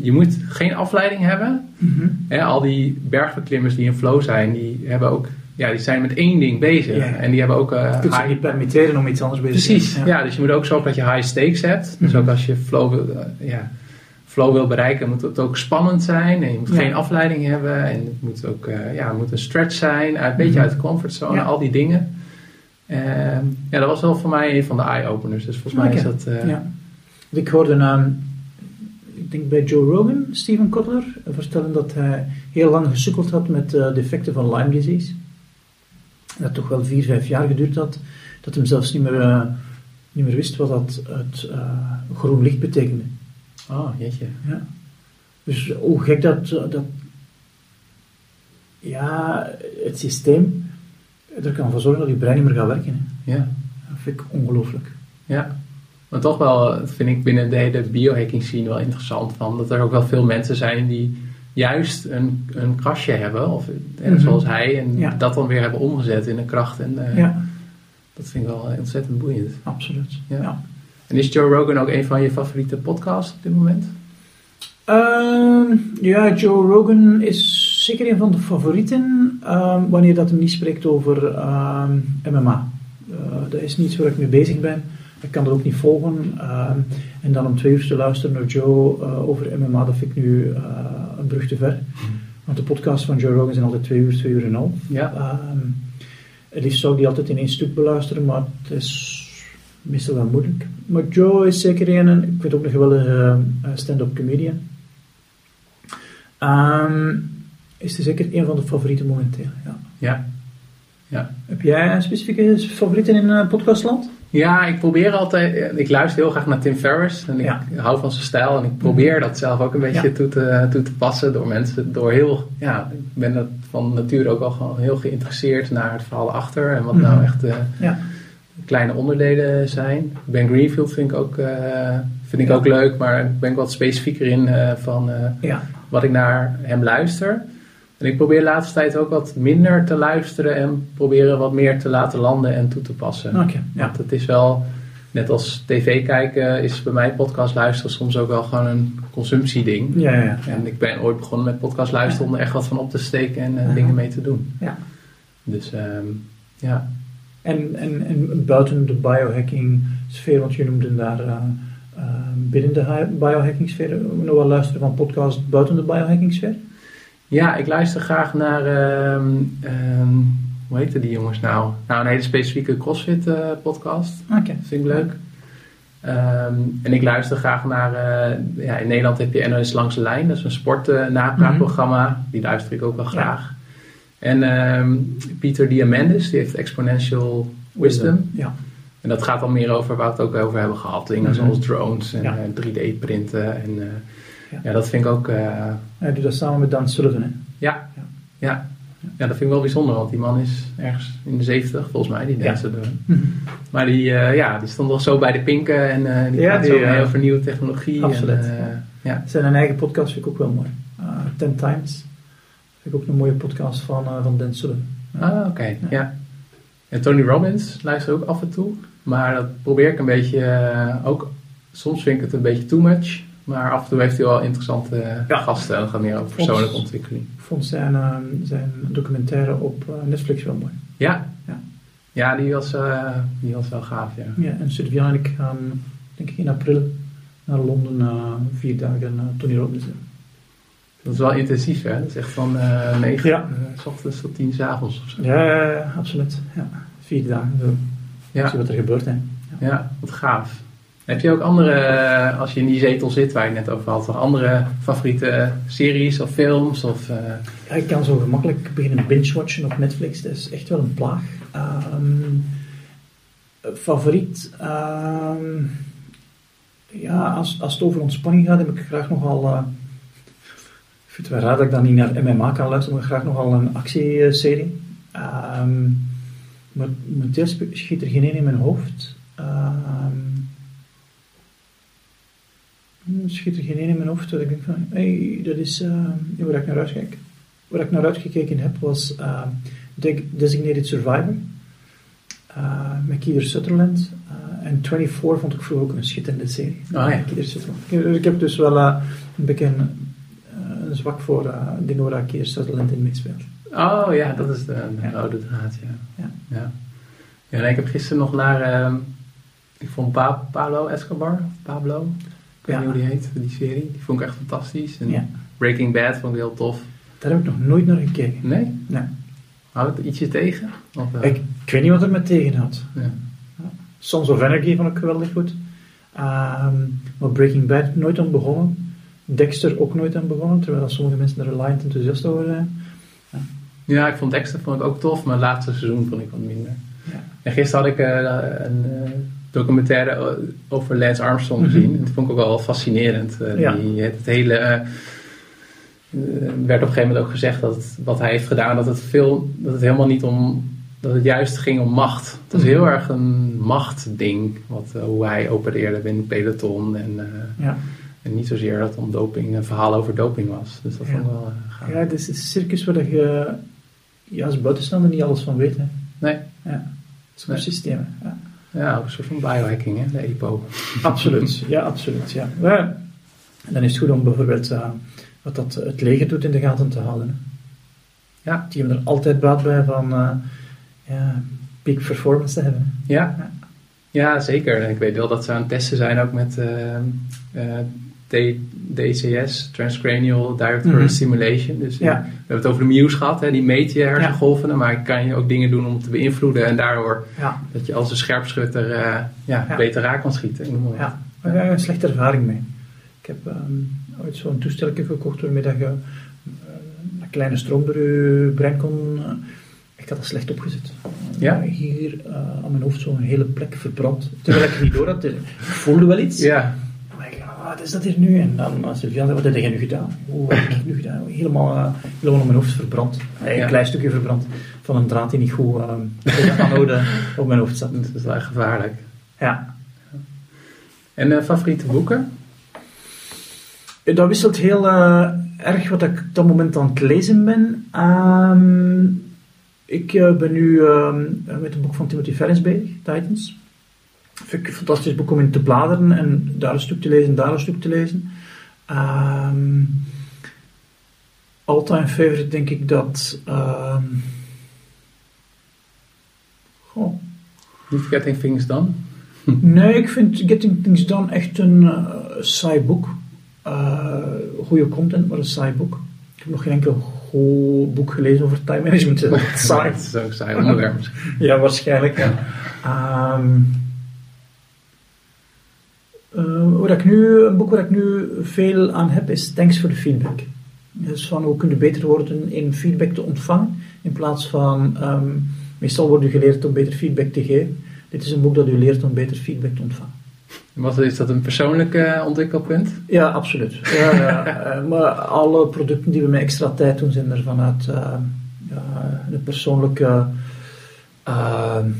je moet geen afleiding hebben. Mhm. Al die bergbeklimmers die in flow zijn, die hebben ook ja, die zijn met één ding bezig. En die hebben ook... Uh, Je niet permitteren om iets anders bezig te Precies, zijn. ja. Dus je moet ook zorgen dat je high stakes hebt. Dus Mhm. ook als je flow wil, uh, ja, flow wil bereiken, moet het ook spannend zijn. En je moet Ja. geen afleiding hebben. En het moet ook eh, ja, moet een stretch zijn. Een beetje Mhm. uit de comfortzone, Ja. al die dingen. Ehm, ja, dat was wel voor mij een van de eye-openers. Dus volgens mij is dat... eh, Ja. Ik hoorde, um, ik denk bij Joe Rogan, Steven Kotler, vertellen dat hij heel lang gesukkeld had met eh, de effecten van Lyme disease. Dat toch wel vier, vijf jaar geduurd had. Dat hem zelfs niet meer, niet meer wist wat dat het groen licht betekende. Oh, jeetje. Ja. Dus hoe gek dat, dat ja, het systeem er kan voor zorgen dat je brein niet meer gaat werken. Hè. Ja. Dat vind ik ongelooflijk. Ja, maar toch wel vind ik binnen de hele biohacking scene wel interessant van dat er ook wel veel mensen zijn die juist een, een krasje hebben, of Mhm. zoals hij, en Ja. dat dan weer hebben omgezet in een kracht. En eh, Ja, dat vind ik wel ontzettend boeiend. absoluut. Ja. Ja. En is Joe Rogan ook een van je favoriete podcasts op dit moment? Ehm, ja, Joe Rogan is zeker een van de favorieten ehm, wanneer dat hem niet spreekt over ehm, MMA. Eh, dat is niet waar ik mee bezig ben. Ik kan dat ook niet volgen. En dan om twee uur te luisteren naar Joe eh, over MMA, dat vind ik nu eh, een brug te ver. Want de podcasts van Joe Rogan zijn altijd twee uur, twee uur en half. Ja. Het liefst zou ik die altijd in één stuk beluisteren, maar het is meestal wel moeilijk. Maar Joe is zeker een, en ik vind ook een geweldige eh, stand-up comedian. Ehm, is er zeker een van de favorieten momenteel. Ja. Ja. Ja. Heb jij een specifieke favorieten in eh, podcastland? Ja, ik probeer altijd. eh, Ik luister heel graag naar Tim Ferriss en ik Ja. hou van zijn stijl en ik probeer dat zelf ook een beetje Ja. toe, te, toe te passen door mensen. Door heel, ja, ik ben dat van nature ook al gewoon heel geïnteresseerd naar het verhaal achter en wat Mhm. nou echt de Ja. Kleine onderdelen zijn. Ben Greenfield vind ik ook, eh, vind ik Ja. ook leuk, maar ik ben ik wat specifieker in eh, van eh, Ja. wat ik naar hem luister. En ik probeer de laatste tijd ook wat minder te luisteren en proberen wat meer te laten landen en toe te passen. Oké. Ja. Want het is wel, net als tv kijken, is bij mij podcast luisteren soms ook wel gewoon een consumptieding. Ja, ja, ja. En ik ben ooit begonnen met podcast luisteren om er echt wat van op te steken en dingen mee te doen. Ja. Dus ehm, ja. En, en, en buiten de biohacking sfeer, want je noemde daar eh, eh, binnen de biohacking sfeer nog wel luisteren van podcasts buiten de biohacking sfeer? ja, ik luister graag naar, ehm, ehm, hoe heette die jongens nou? Nou, een hele specifieke CrossFit eh, podcast. Oké. Dat vind ik leuk. Ehm, en ik luister graag naar, eh, ja, in Nederland heb je NOS Langs de Lijn, dat is een sportnapraatprogramma. Die luister ik ook wel graag. En ehm, Pieter Diamandis, die heeft Exponential Wisdom. Ja. En dat gaat dan meer over waar we het ook over hebben gehad. Dingen Mhm. zoals drones en Ja. eh, 3D printen. En eh, Ja. ja. dat vind ik ook, eh, Hij doet dat samen met Dan Sullivan, hè? ja, Ja. ja. Ja, dat vind ik wel bijzonder, want die man is ergens in de 70 volgens mij, die Ja. dansen doen. Maar die, eh, ja, die stond wel zo bij de pinken en eh, die Ja, praat zo mee eh, over nieuwe technologie. absoluut. En, eh, ja. Zijn eigen podcast vind ik ook wel mooi. Uh, Ten Times. Vind ik ook een mooie podcast van, eh, van Dan Sullivan. Ah, oké, ja. En Tony Robbins luister ook af en toe, maar dat probeer ik een beetje eh, ook. Soms vind ik het een beetje too much, maar af en toe heeft hij wel interessante eh, Ja. gasten en gaat meer over persoonlijke ontwikkeling. Ik vond zijn, eh, zijn documentaire op Netflix wel mooi. Ja, Ja. ja die, was, die was wel gaaf, ja. Ja, en Sylvia en ik gaan, denk ik in april, naar Londen vier dagen Tony Robbins. doen. Dat is wel intensief, hè? Dat is echt van eh 9 Ja. s ochtends tot 10 s avonds of zo. Ja, absoluut. Ja, vier dagen. Zo. Ja. Zie wat er gebeurt, hè. Ja, wat gaaf. Heb je ook andere, eh, als je in die zetel zit waar je net over had, nog andere favoriete series of films? Of, eh, Ja, ik kan zo gemakkelijk beginnen binge-watchen op Netflix. Dat is echt wel een plaag. Ehm, favoriet? ehm, ja, als, als het over ontspanning gaat, heb ik graag nogal... eh ik vind het wel raar dat ik dan niet naar MMA kan luisteren, maar graag nogal een actieserie. Ehm maar momenteel schiet er geen één in mijn hoofd. Hmm, schiet er geen één in mijn hoofd dat ik denk van, hey, dat is ehm, ja, waar ik naar uitkijk. Waar ik naar uitgekeken heb was ehm, De- Designated Survivor. eh, met Kiefer Sutherland. eh, en 24 vond ik vroeger ook een schitterende serie. Oh ja. Sutherland. Ik heb- Ik heb dus wel eh, een eh, een zwak voor eh dingen waar Kiefer Sutherland in meespeelt. Oh ja, dat is de, de Ja. rode draad, ja. Ja. ja. Ja, nee, ik heb gisteren nog naar, ehm, ik vond Pa- Pablo Escobar, Pablo, Ik weet niet hoe die heet, die serie. Die vond ik echt fantastisch. En. Breaking Bad vond ik heel tof. Daar heb ik nog nooit naar gekeken. Nee? Nee. Houdt het ietsje tegen? Of, eh, Ik, ik weet niet wat er met tegen had. ja. Sons of Energy vond ik geweldig goed. Ehm, maar Breaking Bad nooit aan begonnen. Dexter ook nooit aan begonnen, terwijl sommige mensen er reliant enthousiast over zijn. ja, ik vond Dexter vond ik ook tof, maar het laatste seizoen vond ik wat minder. Ja. En gisteren had ik eh, een eh, documentaire over Lance Armstrong Mhm. gezien. En dat vond ik ook wel fascinerend. Ja. die, het hele... werd op een gegeven moment ook gezegd dat het, wat hij heeft gedaan, dat het, veel, dat het helemaal niet om... Dat het juist ging om macht. Het was Mhm. heel erg een machtding, wat, hoe hij opereerde binnen het peloton. En, Ja. En niet zozeer dat het om doping, een verhaal over doping was. Dus dat Ja. vond ik wel eh, gaaf. ja, het is een circus waar je ja, als buitenstaander niet alles van weet. Hè. Nee, Ja. Systeem. Ja. ja, ook een soort van biohacking, hè, de EPO. Absoluut, ja, absoluut. Ja. En dan is het goed om bijvoorbeeld eh, wat dat het leger doet in de gaten te houden. Hè. Ja. Die hebben er altijd baat bij van eh, ja, peak performance te hebben. Ja. Ja. ja, zeker. Ik weet wel dat ze aan het testen zijn ook met DCS, Transcranial Direct Current Mhm. Stimulation. Dus Ja. we hebben het over de Muse gehad, hè, die meet je hersengolven, maar kan je ook dingen doen om te beïnvloeden en daardoor dat je als een scherpschutter eh, ja, beter raak kan schieten. Ja. daar heb ik een slechte ervaring mee. Ik heb ehm, ooit zo'n toestelje gekocht waarmee dat je eh, een kleine stroom door je brein kon... eh, ik had dat slecht opgezet. Ja? Hier eh, aan mijn hoofd zo'n hele plek verbrand. Terwijl ik niet door had. Ik voelde wel iets. Ja, Maar ik dacht, ah, wat is dat hier nu? En dan Sylvian zei, wat heb je nu gedaan? Hoe heb ik nu gedaan? Helemaal, eh, helemaal op mijn hoofd verbrand. Eh, Een Ja. klein stukje verbrand van een draad die niet goed uh, op mijn hoofd zat. dat is wel gevaarlijk. Ja. En favoriete boeken? Dat wisselt heel erg wat ik op dat moment aan het lezen ben. Ehm, ik ben nu ehm, met een boek van Timothy Ferris bezig, Titans. Vind ik een fantastisch boek om in te bladeren en daar een stuk te lezen, daar een stuk te lezen. Ehm all-time favorite denk ik dat... ehm goh, Niet Getting Things Done? Nee, ik vind Getting Things Done echt een eh, saai boek. Eh goede content, maar een saai boek. Ik heb nog geen enkel goed boek gelezen over time management. Het is saai. Het is ook saai onderwerp. Ja, waarschijnlijk. Ja. Ehm, eh, waar ik nu, een boek waar ik nu veel aan heb is Thanks for the Feedback. Dus van hoe kun je beter worden in feedback te ontvangen in plaats van ehm, meestal wordt u geleerd om beter feedback te geven. Dit is een boek dat u leert om beter feedback te ontvangen. Wat is dat een persoonlijk eh, ontwikkelpunt? Ja, absoluut. Ja, ja, eh, maar alle producten die we met extra tijd doen, zijn er vanuit eh, ja, een persoonlijke, eh, een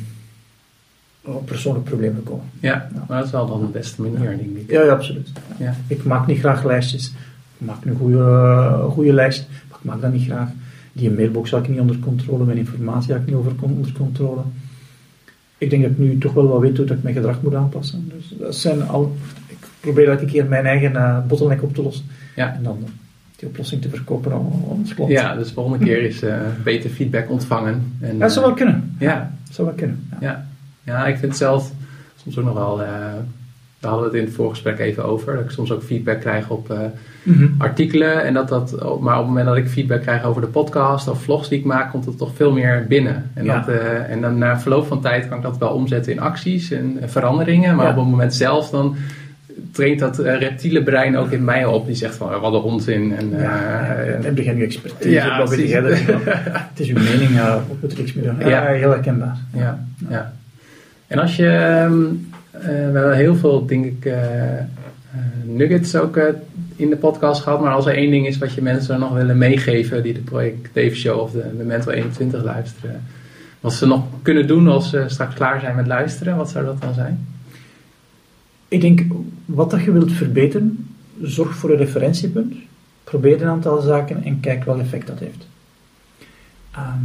persoonlijk probleem gekomen. Ja, maar dat is wel dan de beste manier, denk ik. Ja, ja, absoluut. Ja. Ik maak niet graag lijstjes. Ik maak een goede, goede lijst, maar ik maak dat niet graag. Die mailbox had ik niet onder controle, mijn informatie had ik niet over, onder controle. Ik denk dat ik nu toch wel wat weet hoe dat ik mijn gedrag moet aanpassen. Dus dat zijn al, ik probeer elke keer mijn eigen eh, bottleneck op te lossen. Ja. En dan die oplossing te verkopen aan onze klant. Ja, dus de volgende keer is eh, beter feedback ontvangen. En, dat zou wel kunnen. Ja. Dat zou wel kunnen. Ja. Ja. ik vind het zelf soms ook nog wel... eh, daar hadden we het in het voorgesprek even over. Dat ik soms ook feedback krijg op eh, Mhm. artikelen. En dat dat, maar op het moment dat ik feedback krijg over de podcast of vlogs die ik maak, komt het toch veel meer binnen. En, Ja. dat, eh, en dan na verloop van tijd kan ik dat wel omzetten in acties en veranderingen. Maar Ja. op het moment zelf dan traint dat reptiele brein ook in mij op. Die zegt van, wat een onzin. En, Ja, dan heb jij nu expertise, ja, wat weet? Het is uw mening, uh, moet er niks meer doen. Ja, Ja. heel herkenbaar. Ja, ja. En als je, ehm, eh, we hebben heel veel, denk ik, eh, eh, nuggets ook in de podcast gehad. Maar als er één ding is wat je mensen nog willen meegeven die de Project Dave Show of de, Mental 21 luisteren. Wat ze nog kunnen doen als ze straks klaar zijn met luisteren, wat zou dat dan zijn? Ik denk, wat dat je wilt verbeteren, zorg voor een referentiepunt. Probeer een aantal zaken en kijk welk effect dat heeft. Ehm,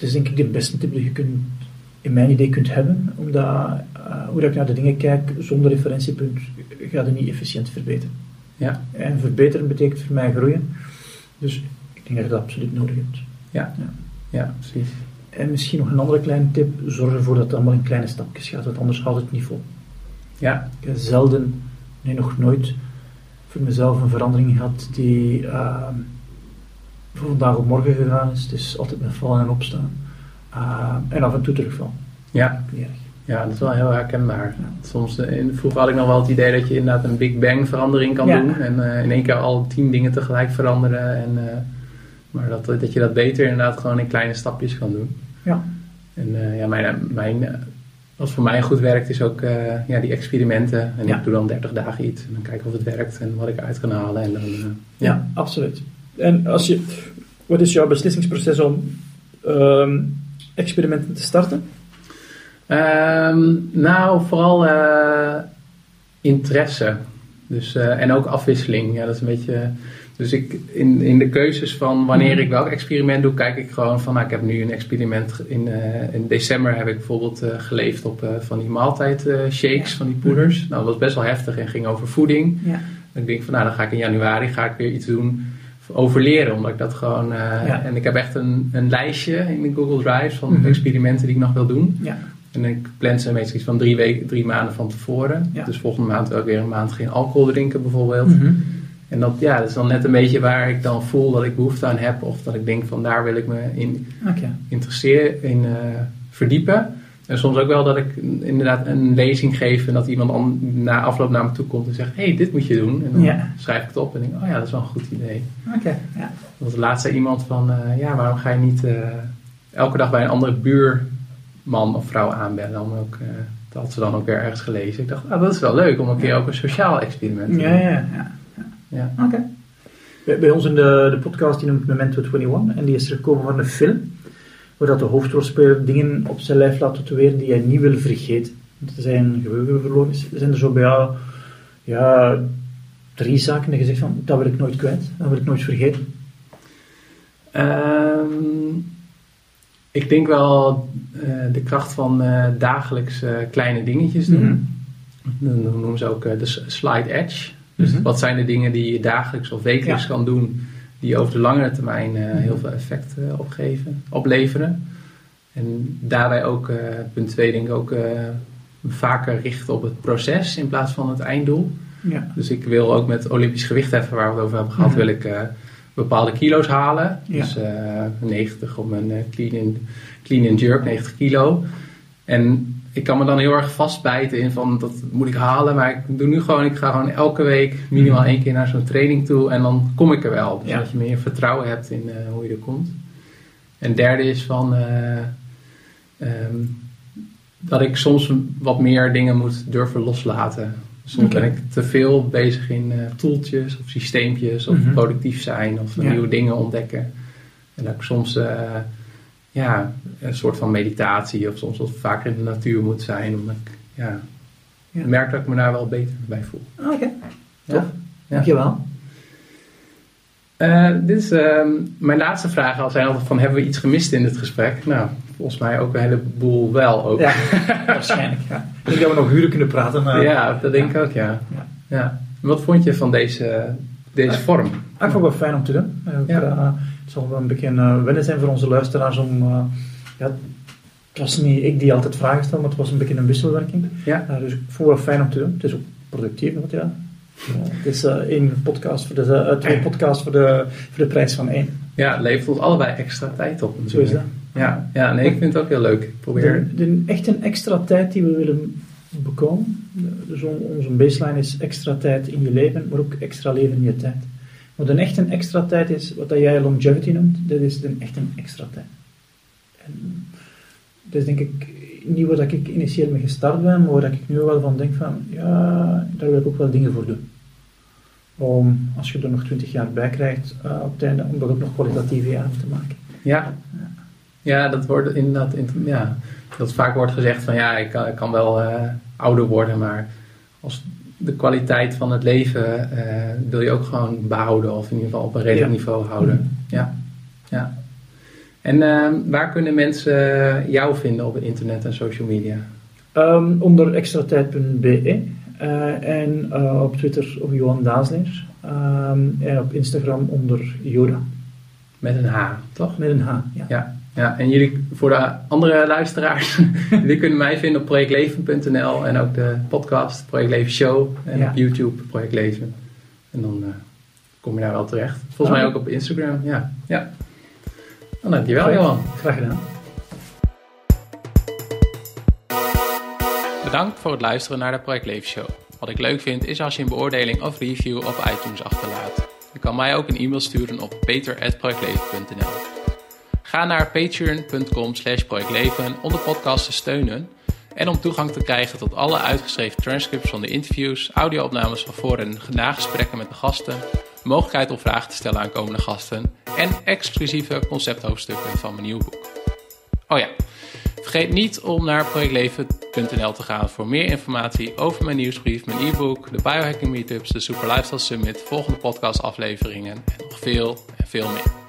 het is denk ik de beste tip die je kunt, in mijn idee kunt hebben. Omdat, eh, hoe ik naar de dingen kijk, zonder referentiepunt gaat het niet efficiënt verbeteren. Ja, En verbeteren betekent voor mij groeien. Dus ik denk dat je dat absoluut nodig hebt. ja, Ja. ja precies. En misschien nog een andere kleine tip, zorg ervoor dat het allemaal in kleine stapjes gaat, want anders houdt het niet vol. Ja. Ik heb zelden, nee nog nooit, voor mezelf een verandering gehad die uh, van vandaag op morgen gegaan is. Het is altijd met vallen en opstaan. Uh, en af en toe terugval. Ja. Erg. Ja, dat is wel heel herkenbaar. Soms, in, vroeger had ik nog wel het idee dat je inderdaad een Big Bang verandering kan Ja. doen. En uh, in één keer al tien dingen tegelijk veranderen. En, uh, maar dat, dat je dat beter inderdaad gewoon in kleine stapjes kan doen. Ja. En ja, mijn, mijn, wat voor mij goed werkt is ook ja, die experimenten. En Ja. ik doe dan 30 dagen iets. En dan kijken of het werkt en wat ik eruit kan halen. En dan, ja. absoluut. En als je, wat is jouw beslissingsproces om ehm, experimenten te starten? Um, nou, vooral uh, interesse. Dus, uh, en ook afwisseling. Ja, dat is een beetje. Dus ik, in, in de keuzes van wanneer ik welk experiment doe, kijk ik gewoon van, nou, ik heb nu een experiment. In, uh, in december heb ik bijvoorbeeld geleefd op van die maaltijdshakes, Ja. van die poeders. Nou, dat was best wel heftig en ging over voeding. Ja. En ik denk van, nou, dan ga ik in januari ga ik weer iets doen over leren, omdat ik dat gewoon. Ja. En ik heb echt een, een lijstje in de Google Drive van Mhm. experimenten die ik nog wil doen. Ja. En ik plan ze meestal iets van drie, weken, drie maanden van tevoren. Ja. Dus volgende maand wil ik weer een maand geen alcohol drinken bijvoorbeeld. Mhm. En dat, ja, dat is dan net een beetje waar ik dan voel dat ik behoefte aan heb. Of dat ik denk van daar wil ik me in Oké. interesseren, in eh, verdiepen. En soms ook wel dat ik inderdaad een lezing geef en dat iemand an- na afloop naar me toe komt en zegt: hé, hey, dit moet je doen. En dan Ja. schrijf ik het op en denk: oh ja, dat is wel een goed idee. Oké. Ja. Want laatst zei iemand van: eh, ja, waarom ga je niet eh, elke dag bij een andere buurman of vrouw aanbellen? Om ook, eh, dat had ze dan ook weer ergens gelezen. Ik dacht: ah, dat is wel leuk om een keer ook een sociaal experiment te doen. Ja, ja, ja. Ja. Oké. Bij, bij ons in de, de podcast die noemt Memento 21 en die is er gekomen van een film waar dat de hoofdrolspeler dingen op zijn lijf laat tatoeëren die hij niet wil vergeten. Dat zijn geheugen verloren is. Er zijn er zo bij jou ja, drie zaken dat je zegt van dat wil ik nooit kwijt, dat wil ik nooit vergeten. Ehm, ik denk wel eh, de kracht van eh, dagelijks eh, kleine dingetjes doen. Dan noemen ze ook de slide edge. Dus Mhm. wat zijn de dingen die je dagelijks of wekelijks Ja. kan doen, die over de langere termijn eh, heel veel effect eh, opgeven, opleveren. En daarbij ook, eh, punt 2, denk ik ook vaker richten op het proces in plaats van het einddoel. Ja. Dus ik wil ook met Olympisch gewichtheffen, waar we het over hebben gehad, Mhm. wil ik bepaalde kilo's halen. Ja. Dus eh, 90 op mijn clean, and, clean and jerk, 90 kilo. En ik kan me dan heel erg vastbijten in van dat moet ik halen. Maar ik doe nu gewoon, ik ga gewoon elke week minimaal één keer naar zo'n training toe. En dan kom ik er wel. Dus Ja. dat je meer vertrouwen hebt in eh, hoe je er komt. En derde is van eh, ehm, dat ik soms wat meer dingen moet durven loslaten. Soms ben ik te veel bezig in eh toeltjes of systeempjes of Mhm. productief zijn of Ja. nieuwe dingen ontdekken. En dat ik soms ja, een soort van meditatie of soms wat vaker in de natuur moet zijn. Omdat ik ja, Ja. merk dat ik me daar wel beter bij voel. Oké, Ja. tof. Dankjewel. Eh, dit is, ehm, mijn laatste vragen al zijn altijd van hebben we iets gemist in dit gesprek? Nou, volgens mij ook een heleboel wel ook. Ja, waarschijnlijk. Ja. Ik denk dat we nog uren kunnen praten. Maar... Ja, dat denk ik ook, ja. Ja. ja. Wat vond je van deze, deze vorm? Ah, ik vond het wel fijn om te doen. Ja. het zal wel een beetje uh, wennen zijn voor onze luisteraars om... eh, ja, het was niet ik die altijd vragen stel, maar het was een beetje een wisselwerking. Ja. Eh, dus ik vond het wel fijn om te doen. Het is ook productief, want ja... eh, het is eh, één podcast voor de, eh, twee podcasts voor de, voor de prijs van één. Ja, het levert ons allebei extra tijd op. Zo is dat. Ja, ja nee, ik vind het ook heel leuk. Ik probeer... De, de, echt een extra tijd die we willen bekomen. Dus on- onze baseline is extra tijd in je leven, maar ook extra leven in je tijd. Wat een echt een extra tijd is, wat dat jij longevity noemt, dat is een echt een extra tijd. En dat is denk ik niet waar ik initieel mee gestart ben, maar waar dat ik nu wel van denk van, ja, daar wil ik ook wel dingen voor doen. Om, als je er nog twintig jaar bij krijgt, eh, op het einde, om dat ook nog kwalitatieve jaren te maken. Ja. Ja, dat wordt inderdaad, in- ja, dat vaak wordt gezegd van ja, ik kan, ik kan wel eh, ouder worden, maar als de kwaliteit van het leven eh, wil je ook gewoon behouden of in ieder geval op een redelijk Ja. niveau houden. Ja. ja. En eh, waar kunnen mensen jou vinden op het internet en social media? Ehm, onder extratijd.be eh, en eh, op Twitter op Johan Daasleer Ehm, en op Instagram onder Yoda Met een H, toch? met een H. Ja. Ja, Ja, en jullie, voor de andere luisteraars, jullie kunnen mij vinden op projectleven.nl en ook de podcast Project Leven Show en Ja. op YouTube Project Leven. En dan eh, kom je daar wel terecht. Volgens Oh. mij ook op Instagram, ja. ja. Dan dankjewel Johan. Graag gedaan. Bedankt voor het luisteren naar de Project Leven Show. Wat ik leuk vind is als je een beoordeling of review op iTunes achterlaat. Je kan mij ook een e-mail sturen op peter.projectleven.nl Ga naar patreon.com slash projectleven om de podcast te steunen en om toegang te krijgen tot alle uitgeschreven transcripts van de interviews, audio-opnames van voor- en nagesprekken met de gasten, mogelijkheid om vragen te stellen aan komende gasten en exclusieve concepthoofdstukken van mijn nieuwe boek. Oh ja, vergeet niet om naar projectleven.nl te gaan voor meer informatie over mijn nieuwsbrief, mijn e-book, de biohacking meetups, de Super Lifestyle Summit, volgende podcastafleveringen en nog veel en veel meer.